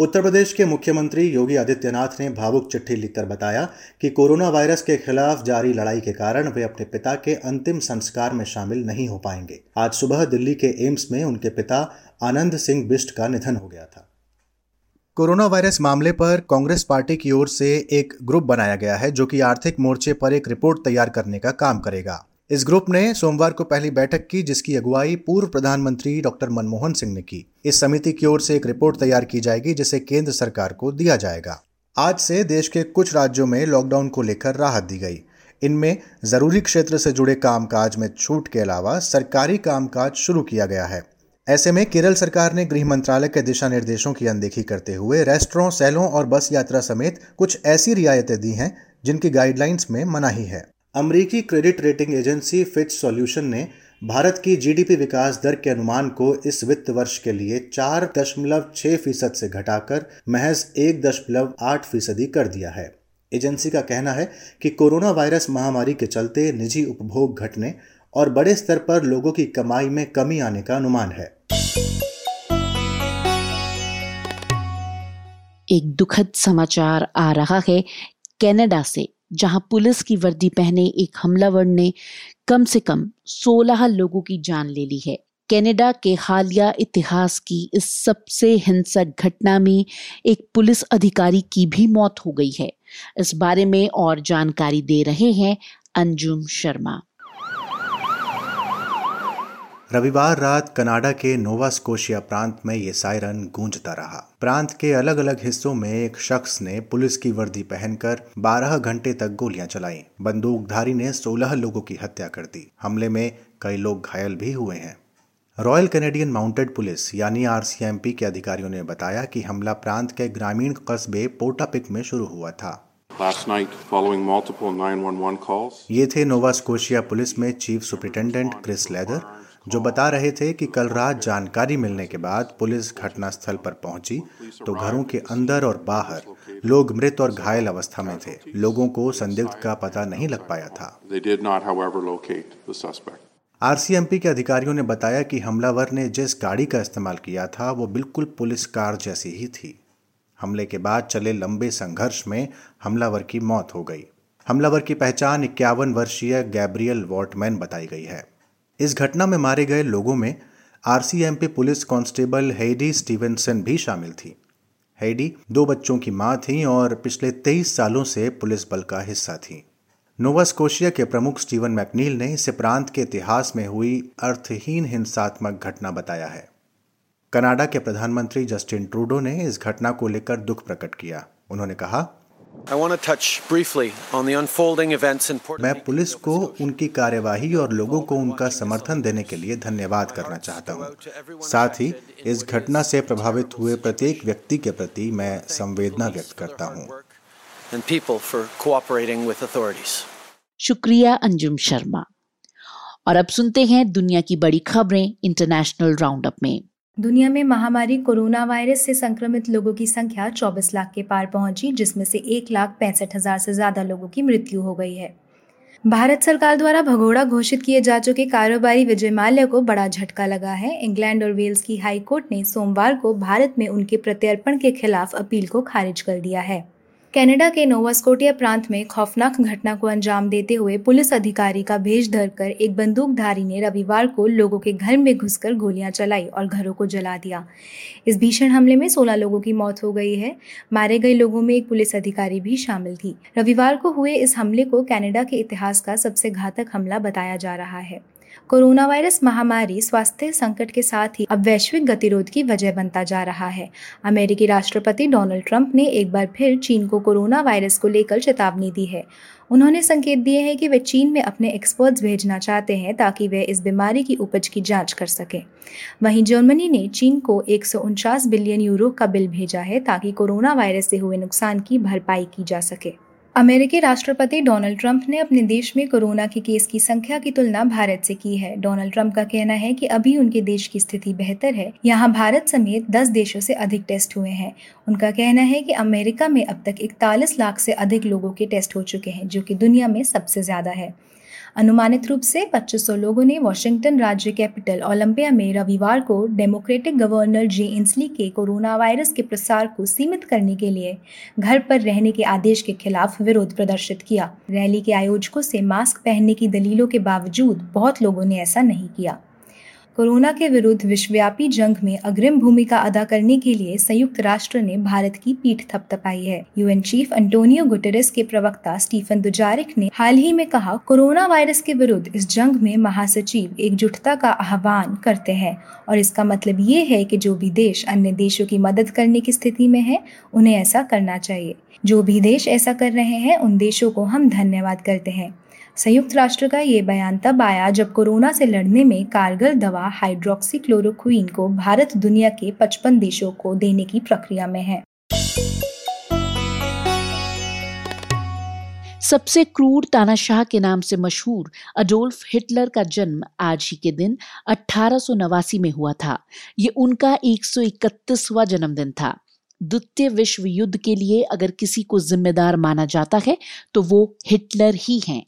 उत्तर प्रदेश के मुख्यमंत्री योगी आदित्यनाथ ने भावुक चिट्ठी लिखकर बताया कि कोरोना वायरस के खिलाफ जारी लड़ाई के कारण वे अपने पिता के अंतिम संस्कार में शामिल नहीं हो पाएँगे। आज सुबह दिल्ली के एम्स में उनके पिता आनंद सिंह बिष्ट का निधन हो गया था। कोरोना वायरस मामले पर कांग्रेस पार्टी की ओर से एक ग्रुप बनाया गया है जो कि आर्थिक मोर्चे पर एक रिपोर्ट तैयार करने का काम करेगा। इस ग्रुप ने सोमवार को पहली बैठक की, जिसकी अगुवाई पूर्व प्रधानमंत्री डॉक्टर मनमोहन सिंह ने की। इस समिति की ओर से एक रिपोर्ट तैयार की जाएगी, जिसे केंद्र सरकार को दिया जाएगा। आज से देश के कुछ राज्यों में लॉकडाउन को लेकर राहत दी गई। इनमें ज़रूरी क्षेत्र से जुड़े कामकाज में छूट के अलावा सरकारी कामकाज शुरू किया गया है। ऐसे में केरल सरकार ने गृह मंत्रालय के दिशा निर्देशों की अनदेखी करते हुए रेस्टोरों, सैलों और बस यात्रा समेत कुछ ऐसी रियायतें दी हैं, जिनकी गाइडलाइंस में मनाही है। अमरीकी credit rating agency Fitch solution ने भारत की जीडीपी विकास दर के अनुमान को इस वित्त वर्ष के लिए चार दशमलव छह फ़ीसद से घटाकर महज एक दशमलव आठ फ़ीसदी कर दिया है। एजेंसी का कहना है कि कोरोना वायरस महामारी के चलते निजी उपभोग घटने और बड़े स्तर पर लोगों की कमाई में कमी आने का अनुमान है। एक दुखद समाचार आ रहा है कनाडा से। जहाँ पुलिस की वर्दी पहने एक हमलावर ने कम से कम 16 लोगों की जान ले ली है। कनाडा के हालिया इतिहास की इस सबसे हिंसक घटना में एक पुलिस अधिकारी की भी मौत हो गई है। इस बारे में और जानकारी दे रहे हैं अंजुम शर्मा। रविवार रात कनाडा के नोवा स्कोशिया प्रांत में ये सायरन गूंजता रहा। प्रांत के अलग अलग हिस्सों में एक शख्स ने पुलिस की वर्दी पहनकर 12 घंटे तक गोलियाँ चलाई। बंदूकधारी ने 16 लोगों की हत्या कर दी। हमले में कई लोग घायल भी हुए हैं। रॉयल कैनेडियन माउंटेड पुलिस यानी आरसीएमपी के अधिकारियों ने बताया कि हमला प्रांत के ग्रामीण कस्बे पोटापिक में शुरू हुआ था। Last night, following multiple 911 calls, ये थे नोवा स्कोशिया पुलिस में चीफ सुप्रिंटेंडेंट क्रिस लेदर जो बता रहे थे कि कल रात जानकारी मिलने के बाद पुलिस घटनास्थल पर पहुँची तो घरों के अंदर और बाहर लोग मृत और घायल अवस्था में थे। लोगों को संदिग्ध का पता नहीं लग पाया था. आरसीएमपी के अधिकारियों ने बताया कि हमलावर ने जिस गाड़ी का इस्तेमाल किया था वो बिल्कुल पुलिस कार जैसी ही थी। हमले के बाद चले लंबे संघर्ष में हमलावर की मौत हो गई। हमलावर की पहचान इक्यावन वर्षीय गैब्रियल वॉटमैन बताई गई है। इस घटना में मारे गए लोगों में RCMP police constable Heidi Stevenson भी शामिल थी। हेडी दो बच्चों की माँ थी और पिछले तेईस सालों से पुलिस बल का हिस्सा थी। नोवा स्कोशिया के प्रमुख स्टीवन मैकनील ने इसे प्रांत के इतिहास में हुई अर्थहीन हिंसात्मक घटना बताया है। कनाडा के प्रधानमंत्री जस्टिन ट्रूडो ने इस घटना को लेकर दुख प्रकट किया। उन्होंने कहा मैं पुलिस को उनकी कार्यवाही और लोगों को उनका समर्थन देने के लिए धन्यवाद करना चाहता हूँ। साथ ही इस घटना से प्रभावित हुए प्रत्येक व्यक्ति के प्रति मैं संवेदना व्यक्त करता हूँ। शुक्रिया अंजुम शर्मा और अब सुनते हैं दुनिया की बड़ी खबरें इंटरनेशनल राउंडअप में दुनिया में महामारी कोरोना वायरस से संक्रमित लोगों की संख्या 24 लाख के पार पहुँची, जिसमें से एक लाख पैंसठ हज़ार से ज़्यादा लोगों की मृत्यु हो गई है। भारत सरकार द्वारा भगोड़ा घोषित किए जा चुके कारोबारी विजय माल्या को बड़ा झटका लगा है। इंग्लैंड और वेल्स की हाईकोर्ट ने सोमवार को भारत में उनके प्रत्यर्पण के खिलाफ अपील को खारिज कर दिया है। कनाडा के नोवास्कोटिया प्रांत में खौफनाक घटना को अंजाम देते हुए पुलिस अधिकारी का भेज धरकर एक बंदूकधारी ने रविवार को लोगों के घर में घुसकर गोलियाँ चलाई और घरों को जला दिया। इस भीषण हमले में 16 लोगों की मौत हो गई है। मारे गए लोगों में एक पुलिस अधिकारी भी शामिल थी। रविवार को हुए इस हमले को कैनेडा के इतिहास का सबसे घातक हमला बताया जा रहा है। कोरोना वायरस महामारी स्वास्थ्य संकट के साथ ही अब वैश्विक गतिरोध की वजह बनता जा रहा है। अमेरिकी राष्ट्रपति डोनाल्ड ट्रंप ने एक बार फिर चीन को कोरोना वायरस को लेकर चेतावनी दी है। उन्होंने संकेत दिए हैं कि वे चीन में अपने एक्सपर्ट्स भेजना चाहते हैं ताकि वे इस बीमारी की उपज की जाँच कर सकें। वहीं जर्मनी ने चीन को एक सौ उनचास बिलियन यूरो का बिल भेजा है ताकि कोरोना वायरस से हुए नुकसान की भरपाई की जा सके। अमेरिकी राष्ट्रपति डोनाल्ड ट्रंप ने अपने देश में कोरोना के केस की संख्या की तुलना भारत से की है। डोनाल्ड ट्रंप का कहना है कि अभी उनके देश की स्थिति बेहतर है। यहाँ भारत समेत 10 देशों से अधिक टेस्ट हुए हैं। उनका कहना है कि अमेरिका में अब तक इकतालीस लाख से अधिक लोगों के टेस्ट हो चुके हैं, जो कि दुनिया में सबसे ज़्यादा है। अनुमानित रूप से 2500 लोगों ने वॉशिंगटन राज्य कैपिटल ओलंपिया में रविवार को डेमोक्रेटिक गवर्नर जे इंसली के कोरोना वायरस के प्रसार को सीमित करने के लिए घर पर रहने के आदेश के खिलाफ विरोध प्रदर्शित किया। रैली के आयोजकों से मास्क पहनने की दलीलों के बावजूद बहुत लोगों ने ऐसा नहीं किया। कोरोना के विरुद्ध विश्वव्यापी जंग में अग्रिम भूमिका अदा करने के लिए संयुक्त राष्ट्र ने भारत की पीठ थपथपाई है। यूएन चीफ अंटोनियो गुटेरेस के प्रवक्ता स्टीफन दुजारिक ने हाल ही में कहा, कोरोना वायरस के विरुद्ध इस जंग में महासचिव एकजुटता का आह्वान करते हैं और इसका मतलब ये है कि जो भी देश अन्य देशों की मदद करने की स्थिति में है, उन्हें ऐसा करना चाहिए। जो भी देश ऐसा कर रहे हैं, उन देशों को हम धन्यवाद करते हैं। संयुक्त राष्ट्र का ये बयान तब आया जब कोरोना से लड़ने में कारगर दवा हाइड्रोक्सी क्लोरोक्वीन को भारत दुनिया के 55 देशों को देने की प्रक्रिया में है। सबसे क्रूर तानाशाह के नाम से मशहूर अडोल्फ हिटलर का जन्म आज ही के दिन अठारह सौ नवासी में हुआ था। ये उनका 131वां जन्मदिन था। द्वितीय विश्व युद्ध के लिए अगर किसी को जिम्मेदार माना जाता है तो वो हिटलर ही हैं।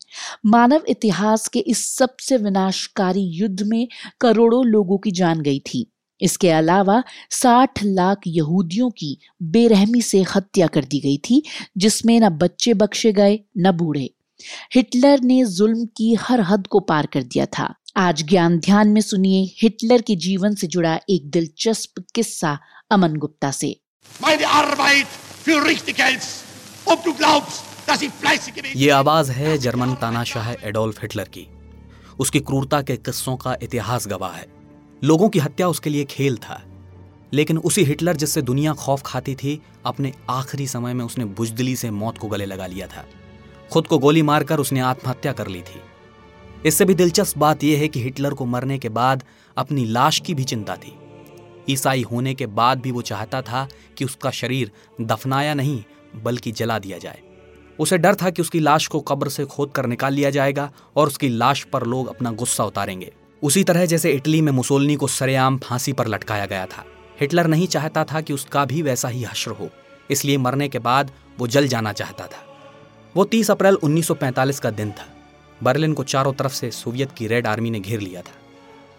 मानव इतिहास के इस सबसे विनाशकारी युद्ध में करोड़ों लोगों की जान गई थी। इसके अलावा 60 लाख यहूदियों की बेरहमी से हत्या कर दी गई थी, जिसमें न बच्चे बख्शे गए, न बूढ़े। हिटलर ने जुल्म की हर हद को पार कर दिया था। आज ज्ञान ध्यान में सुनिए हिटलर के जीवन से जुड़ा एक दिलचस्प किस्सा अमन गुप्ता से। Meine Arbeit für richtig hältst. Ob du glaubst, dass ich fleißig gewesen ये आवाज़ है जर्मन तानाशाह एडोल्फ हिटलर की। उसकी क्रूरता के किस्सों का इतिहास गवाह है। लोगों की हत्या उसके लिए खेल था। लेकिन उसी हिटलर जिससे दुनिया खौफ खाती थी अपने आखिरी समय में उसने बुजदिली से मौत को गले लगा लिया था। खुद को गोली मारकर उसने आत्महत्या कर ली थी। इससे भी दिलचस्प बात यह है कि हिटलर को मरने के बाद अपनी लाश की भी चिंता थी। ईसाई होने के बाद भी वो चाहता था कि उसका शरीर दफनाया नहीं, बल्कि जला दिया जाए। उसे डर था कि उसकी लाश को कब्र से खोद कर निकाल लिया जाएगा और उसकी लाश पर लोग अपना गुस्सा उतारेंगे। उसी तरह जैसे इटली में मुसोलनी को सरेआम फांसी पर लटकाया गया था, हिटलर नहीं चाहता था कि उसका भी वैसा ही हश्र हो, इसलिए मरने के बाद वो जल जाना चाहता था। वो 30 अप्रैल 1945 का दिन था। बर्लिन को चारों तरफ़ से सोवियत की रेड आर्मी ने घेर लिया था।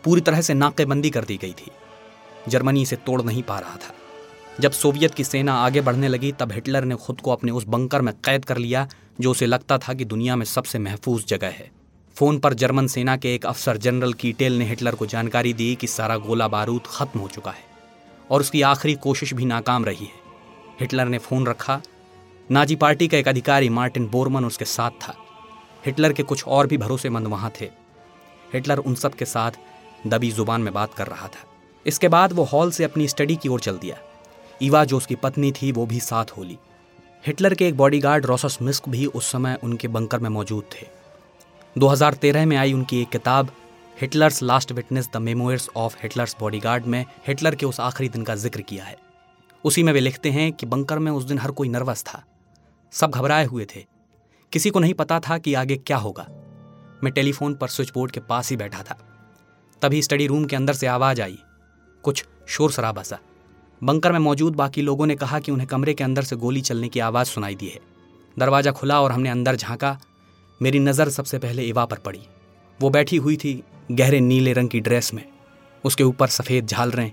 पूरी तरह से नाकेबंदी कर दी गई थी। जर्मनी इसे तोड़ नहीं पा रहा था। जब सोवियत की सेना आगे बढ़ने लगी, तब हिटलर ने खुद को अपने उस बंकर में कैद कर लिया, जो उसे लगता था कि दुनिया में सबसे महफूज जगह है। फ़ोन पर जर्मन सेना के एक अफसर जनरल कीटेल ने हिटलर को जानकारी दी कि सारा गोला बारूद खत्म हो चुका है, और उसकी आखिरी कोशिश भी नाकाम रही है। हिटलर ने फ़ोन रखा। नाजी पार्टी का एक अधिकारी मार्टिन बोरमन उसके साथ था। हिटलर के कुछ और भी भरोसेमंद वहाँ थे। हिटलर उन सब के साथ दबी ज़ुबान में बात कर रहा था। इसके बाद वो हॉल से अपनी स्टडी की ओर चल दिया। ईवा, जो उसकी पत्नी थी, वो भी साथ हो ली। हिटलर के एक बॉडीगार्ड रोसस मिस्क भी उस समय उनके बंकर में मौजूद थे। 2013 में आई उनकी एक किताब, Hitler's last witness the memoirs of Hitler's bodyguard में हिटलर के उस आखिरी दिन का ज़िक्र किया है। उसी में वे लिखते हैं कि बंकर में उस दिन हर कोई नर्वस था। सब घबराए हुए थे। किसी को नहीं पता था कि आगे क्या होगा। मैं टेलीफोन पर स्विच बोर्ड के पास ही बैठा था। तभी स्टडी रूम के अंदर से आवाज़ आई। कुछ शोर शराबा सा। बंकर में मौजूद बाकी लोगों ने कहा कि उन्हें कमरे के अंदर से गोली चलने की आवाज़ सुनाई दी है। दरवाज़ा खुला और हमने अंदर झांका। मेरी नज़र सबसे पहले इवा पर पड़ी। वो बैठी हुई थी गहरे नीले रंग की ड्रेस में। उसके ऊपर सफ़ेद झालरें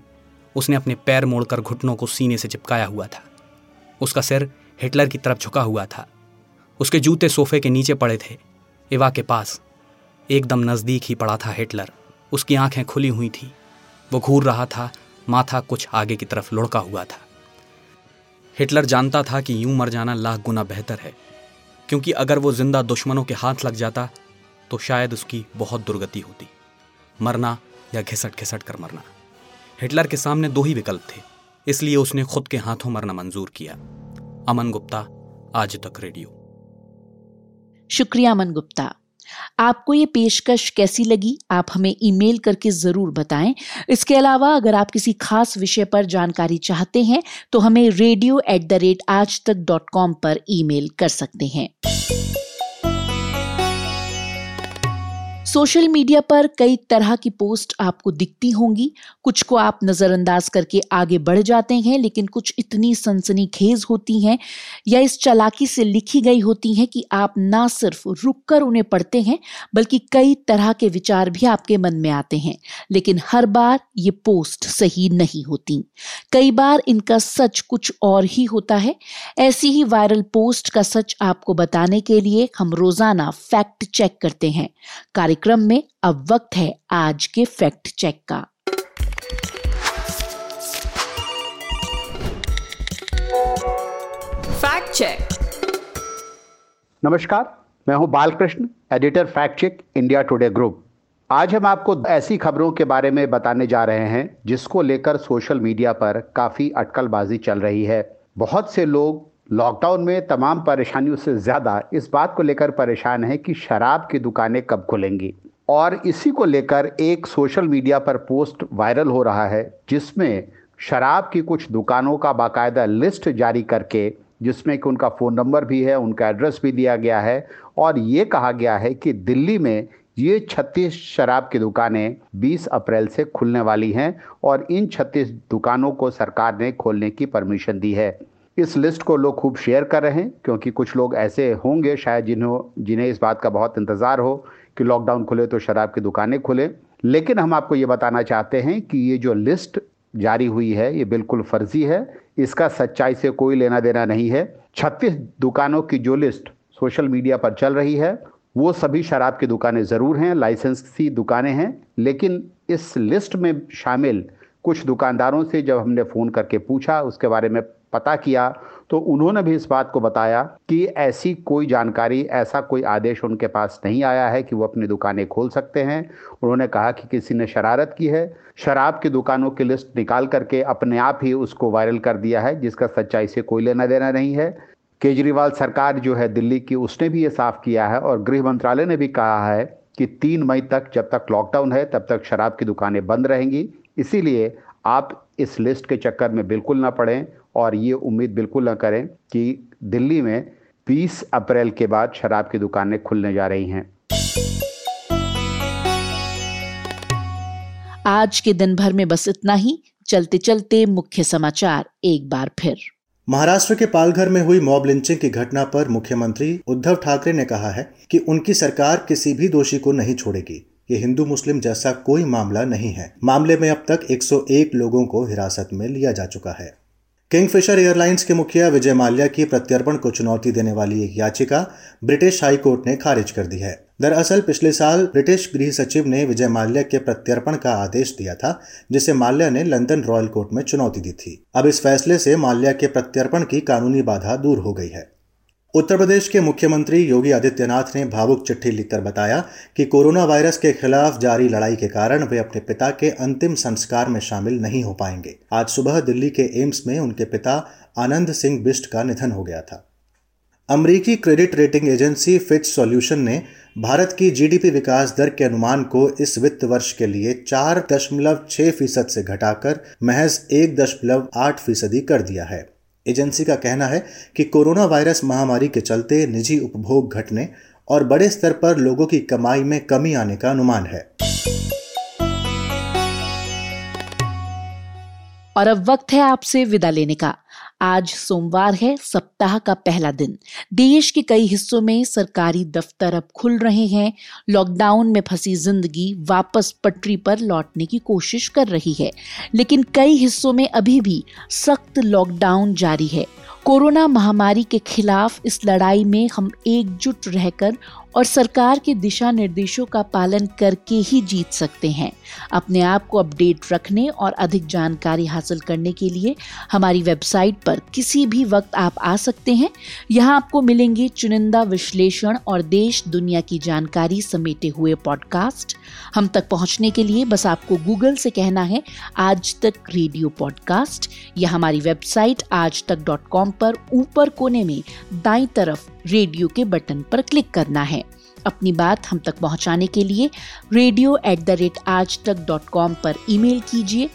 उसने अपने पैर मोड़कर घुटनों को सीने से चिपकाया हुआ था। उसका सिर हिटलर की तरफ़ झुका हुआ था। उसके जूते सोफे के नीचे पड़े थे। इवा के पास एकदम नज़दीक ही पड़ा था हिटलर। उसकी आँखें खुली हुई थी। वो घूर रहा था, माथा कुछ आगे की तरफ़ लुढ़का हुआ था। हिटलर जानता था कि यूँ मर जाना लाख गुना बेहतर है, क्योंकि अगर वो ज़िंदा दुश्मनों के हाथ लग जाता तो शायद उसकी बहुत दुर्गति होती, मरना या घिसट घिसट कर मरना। हिटलर के सामने दो ही विकल्प थे, इसलिए उसने खुद के हाथों मरना मंजूर किया। अमन गुप्ता, आज तक रेडियो। शुक्रिया अमन गुप्ता। आपको ये पेशकश कैसी लगी? आप हमें ईमेल करके ज़रूर बताएँ। इसके अलावा अगर आप किसी खास विषय पर जानकारी चाहते हैं तो हमें रेडियो एट द रेट आज तक डॉट कॉम पर ईमेल कर सकते हैं। सोशल मीडिया पर कई तरह की पोस्ट आपको दिखती होंगी। कुछ को आप नज़रअंदाज करके आगे बढ़ जाते हैं, लेकिन कुछ इतनी सनसनीखेज होती हैं या इस चलाकी से लिखी गई होती हैं कि आप ना सिर्फ़ रुक कर उन्हें पढ़ते हैं, बल्कि कई तरह के विचार भी आपके मन में आते हैं। लेकिन हर बार ये पोस्ट सही नहीं होती। कई बार इनका सच कुछ और ही होता है। ऐसी ही वायरल पोस्ट का सच आपको बताने के लिए हम रोज़ाना फैक्ट चेक करते हैं। कार्य कार्यक्रम में अब वक्त है आज के फैक्ट चेक का। Fact check. नमस्कार मैं हूँ Balakrishna editor fact check India Today group. आज हम आपको ऐसी खबरों के बारे में बताने जा रहे हैं जिसको लेकर सोशल मीडिया पर काफ़ी अटकलबाजी चल रही है। बहुत से लोग लॉकडाउन में तमाम परेशानियों से ज़्यादा इस बात को लेकर परेशान है कि शराब की दुकानें कब खुलेंगी। और इसी को लेकर एक सोशल मीडिया पर पोस्ट वायरल हो रहा है, जिसमें शराब की कुछ दुकानों का बाकायदा लिस्ट जारी करके, जिसमें कि उनका फ़ोन नंबर भी है, उनका एड्रेस भी दिया गया है, और ये कहा गया है कि दिल्ली में ये 36 शराब की दुकानें 20 अप्रैल से खुलने वाली हैं, और इन 36 दुकानों को सरकार ने खोलने की परमिशन दी है। इस लिस्ट को लोग खूब शेयर कर रहे हैं, क्योंकि कुछ लोग ऐसे होंगे शायद जिन्हों, जिन्हें इस बात का बहुत इंतज़ार हो कि लॉकडाउन खुले तो शराब की दुकानें खुले। लेकिन हम आपको ये बताना चाहते हैं कि ये जो लिस्ट जारी हुई है, ये बिल्कुल फर्जी है। इसका सच्चाई से कोई लेना देना नहीं है। छत्तीस दुकानों की जो लिस्ट सोशल मीडिया पर चल रही है, वो सभी शराब की दुकानें ज़रूर हैं, लाइसेंसी दुकानें हैं। लेकिन इस लिस्ट में शामिल कुछ दुकानदारों से जब हमने फ़ोन करके पूछा, उसके बारे में पता किया तो उन्होंने भी इस बात को बताया कि ऐसी कोई जानकारी, ऐसा कोई आदेश उनके पास नहीं आया है कि वो अपनी दुकानें खोल सकते हैं। उन्होंने कहा कि किसी ने शरारत की है। शराब की दुकानों की लिस्ट निकाल करके अपने आप ही उसको वायरल कर दिया है, जिसका सच्चाई से कोई लेना देना नहीं है। केजरीवाल सरकार जो है दिल्ली की, उसने भी ये साफ़ किया है और गृह मंत्रालय ने भी कहा है कि तीन मई तक जब तक लॉकडाउन है, तब तक शराब की दुकानें बंद रहेंगी। इसीलिए आप इस लिस्ट के चक्कर में बिल्कुल ना पड़ें। और ये उम्मीद बिल्कुल ना करें कि दिल्ली में 20 अप्रैल के बाद शराब की दुकानें खुलने जा रही हैं। आज के दिन भर में बस इतना ही। चलते चलते मुख्य समाचार एक बार फिर। महाराष्ट्र के पालघर में हुई मॉब लिंचिंग की घटना पर मुख्यमंत्री उद्धव ठाकरे ने कहा है कि उनकी सरकार किसी भी दोषी को नहीं छोड़ेगी। ये हिंदू मुस्लिम जैसा कोई मामला नहीं है। मामले में अब तक 101 लोगों को हिरासत में लिया जा चुका है। किंगफिशर एयरलाइंस के मुखिया विजय माल्या की प्रत्यर्पण को चुनौती देने वाली एक याचिका ब्रिटिश हाई कोर्ट ने खारिज कर दी है। दरअसल, पिछले साल ब्रिटिश गृह सचिव ने विजय माल्या के प्रत्यर्पण का आदेश दिया था, जिसे माल्या ने लंदन रॉयल कोर्ट में चुनौती दी थी। अब इस फैसले से माल्या के प्रत्यर्पण की कानूनी बाधा दूर हो गई है। उत्तर प्रदेश के मुख्यमंत्री योगी आदित्यनाथ ने भावुक चिट्ठी लिखकर बताया कि कोरोना वायरस के खिलाफ जारी लड़ाई के कारण वे अपने पिता के अंतिम संस्कार में शामिल नहीं हो पाएँगे। आज सुबह दिल्ली के एम्स में उनके पिता आनंद सिंह बिष्ट का निधन हो गया था। अमरीकी credit rating agency Fitch solution ने भारत की जीडीपी विकास दर के अनुमान को इस वित्त वर्ष के लिए चार दशमलव छह फ़ीसद से घटाकर महज एक दशमलव आठ फ़ीसदी कर दिया है। एजेंसी का कहना है कि कोरोना वायरस महामारी के चलते निजी उपभोग घटने और बड़े स्तर पर लोगों की कमाई में कमी आने का अनुमान है। और अब वक्त है आपसे विदा लेने का। आज सोमवार है, सप्ताह का पहला दिन। देश के कई हिस्सों में सरकारी दफ्तर अब खुल रहे हैं। लॉकडाउन में फंसी ज़िंदगी वापस पटरी पर लौटने की कोशिश कर रही है। लेकिन कई हिस्सों में अभी भी सख्त लॉकडाउन जारी है। कोरोना महामारी के खिलाफ इस लड़ाई में हम एकजुट रहकर और सरकार के दिशा निर्देशों का पालन करके ही जीत सकते हैं। अपने आप को अपडेट रखने और अधिक जानकारी हासिल करने के लिए हमारी वेबसाइट पर किसी भी वक्त आप आ सकते हैं। यहाँ आपको मिलेंगे चुनिंदा विश्लेषण और देश दुनिया की जानकारी समेटे हुए पॉडकास्ट। हम तक पहुँचने के लिए बस आपको गूगल से कहना है, आज तक रेडियो पॉडकास्ट। या हमारी वेबसाइट आज तक डॉट कॉम पर ऊपर कोने में दाई तरफ़ रेडियो के बटन पर क्लिक करना है। अपनी बात हम तक पहुँचाने के लिए रेडियो एट द रेट आज तक डॉट कॉम पर ईमेल कीजिए।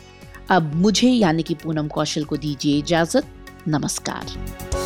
अब मुझे यानी कि पूनम कौशल को दीजिए इजाज़त। नमस्कार।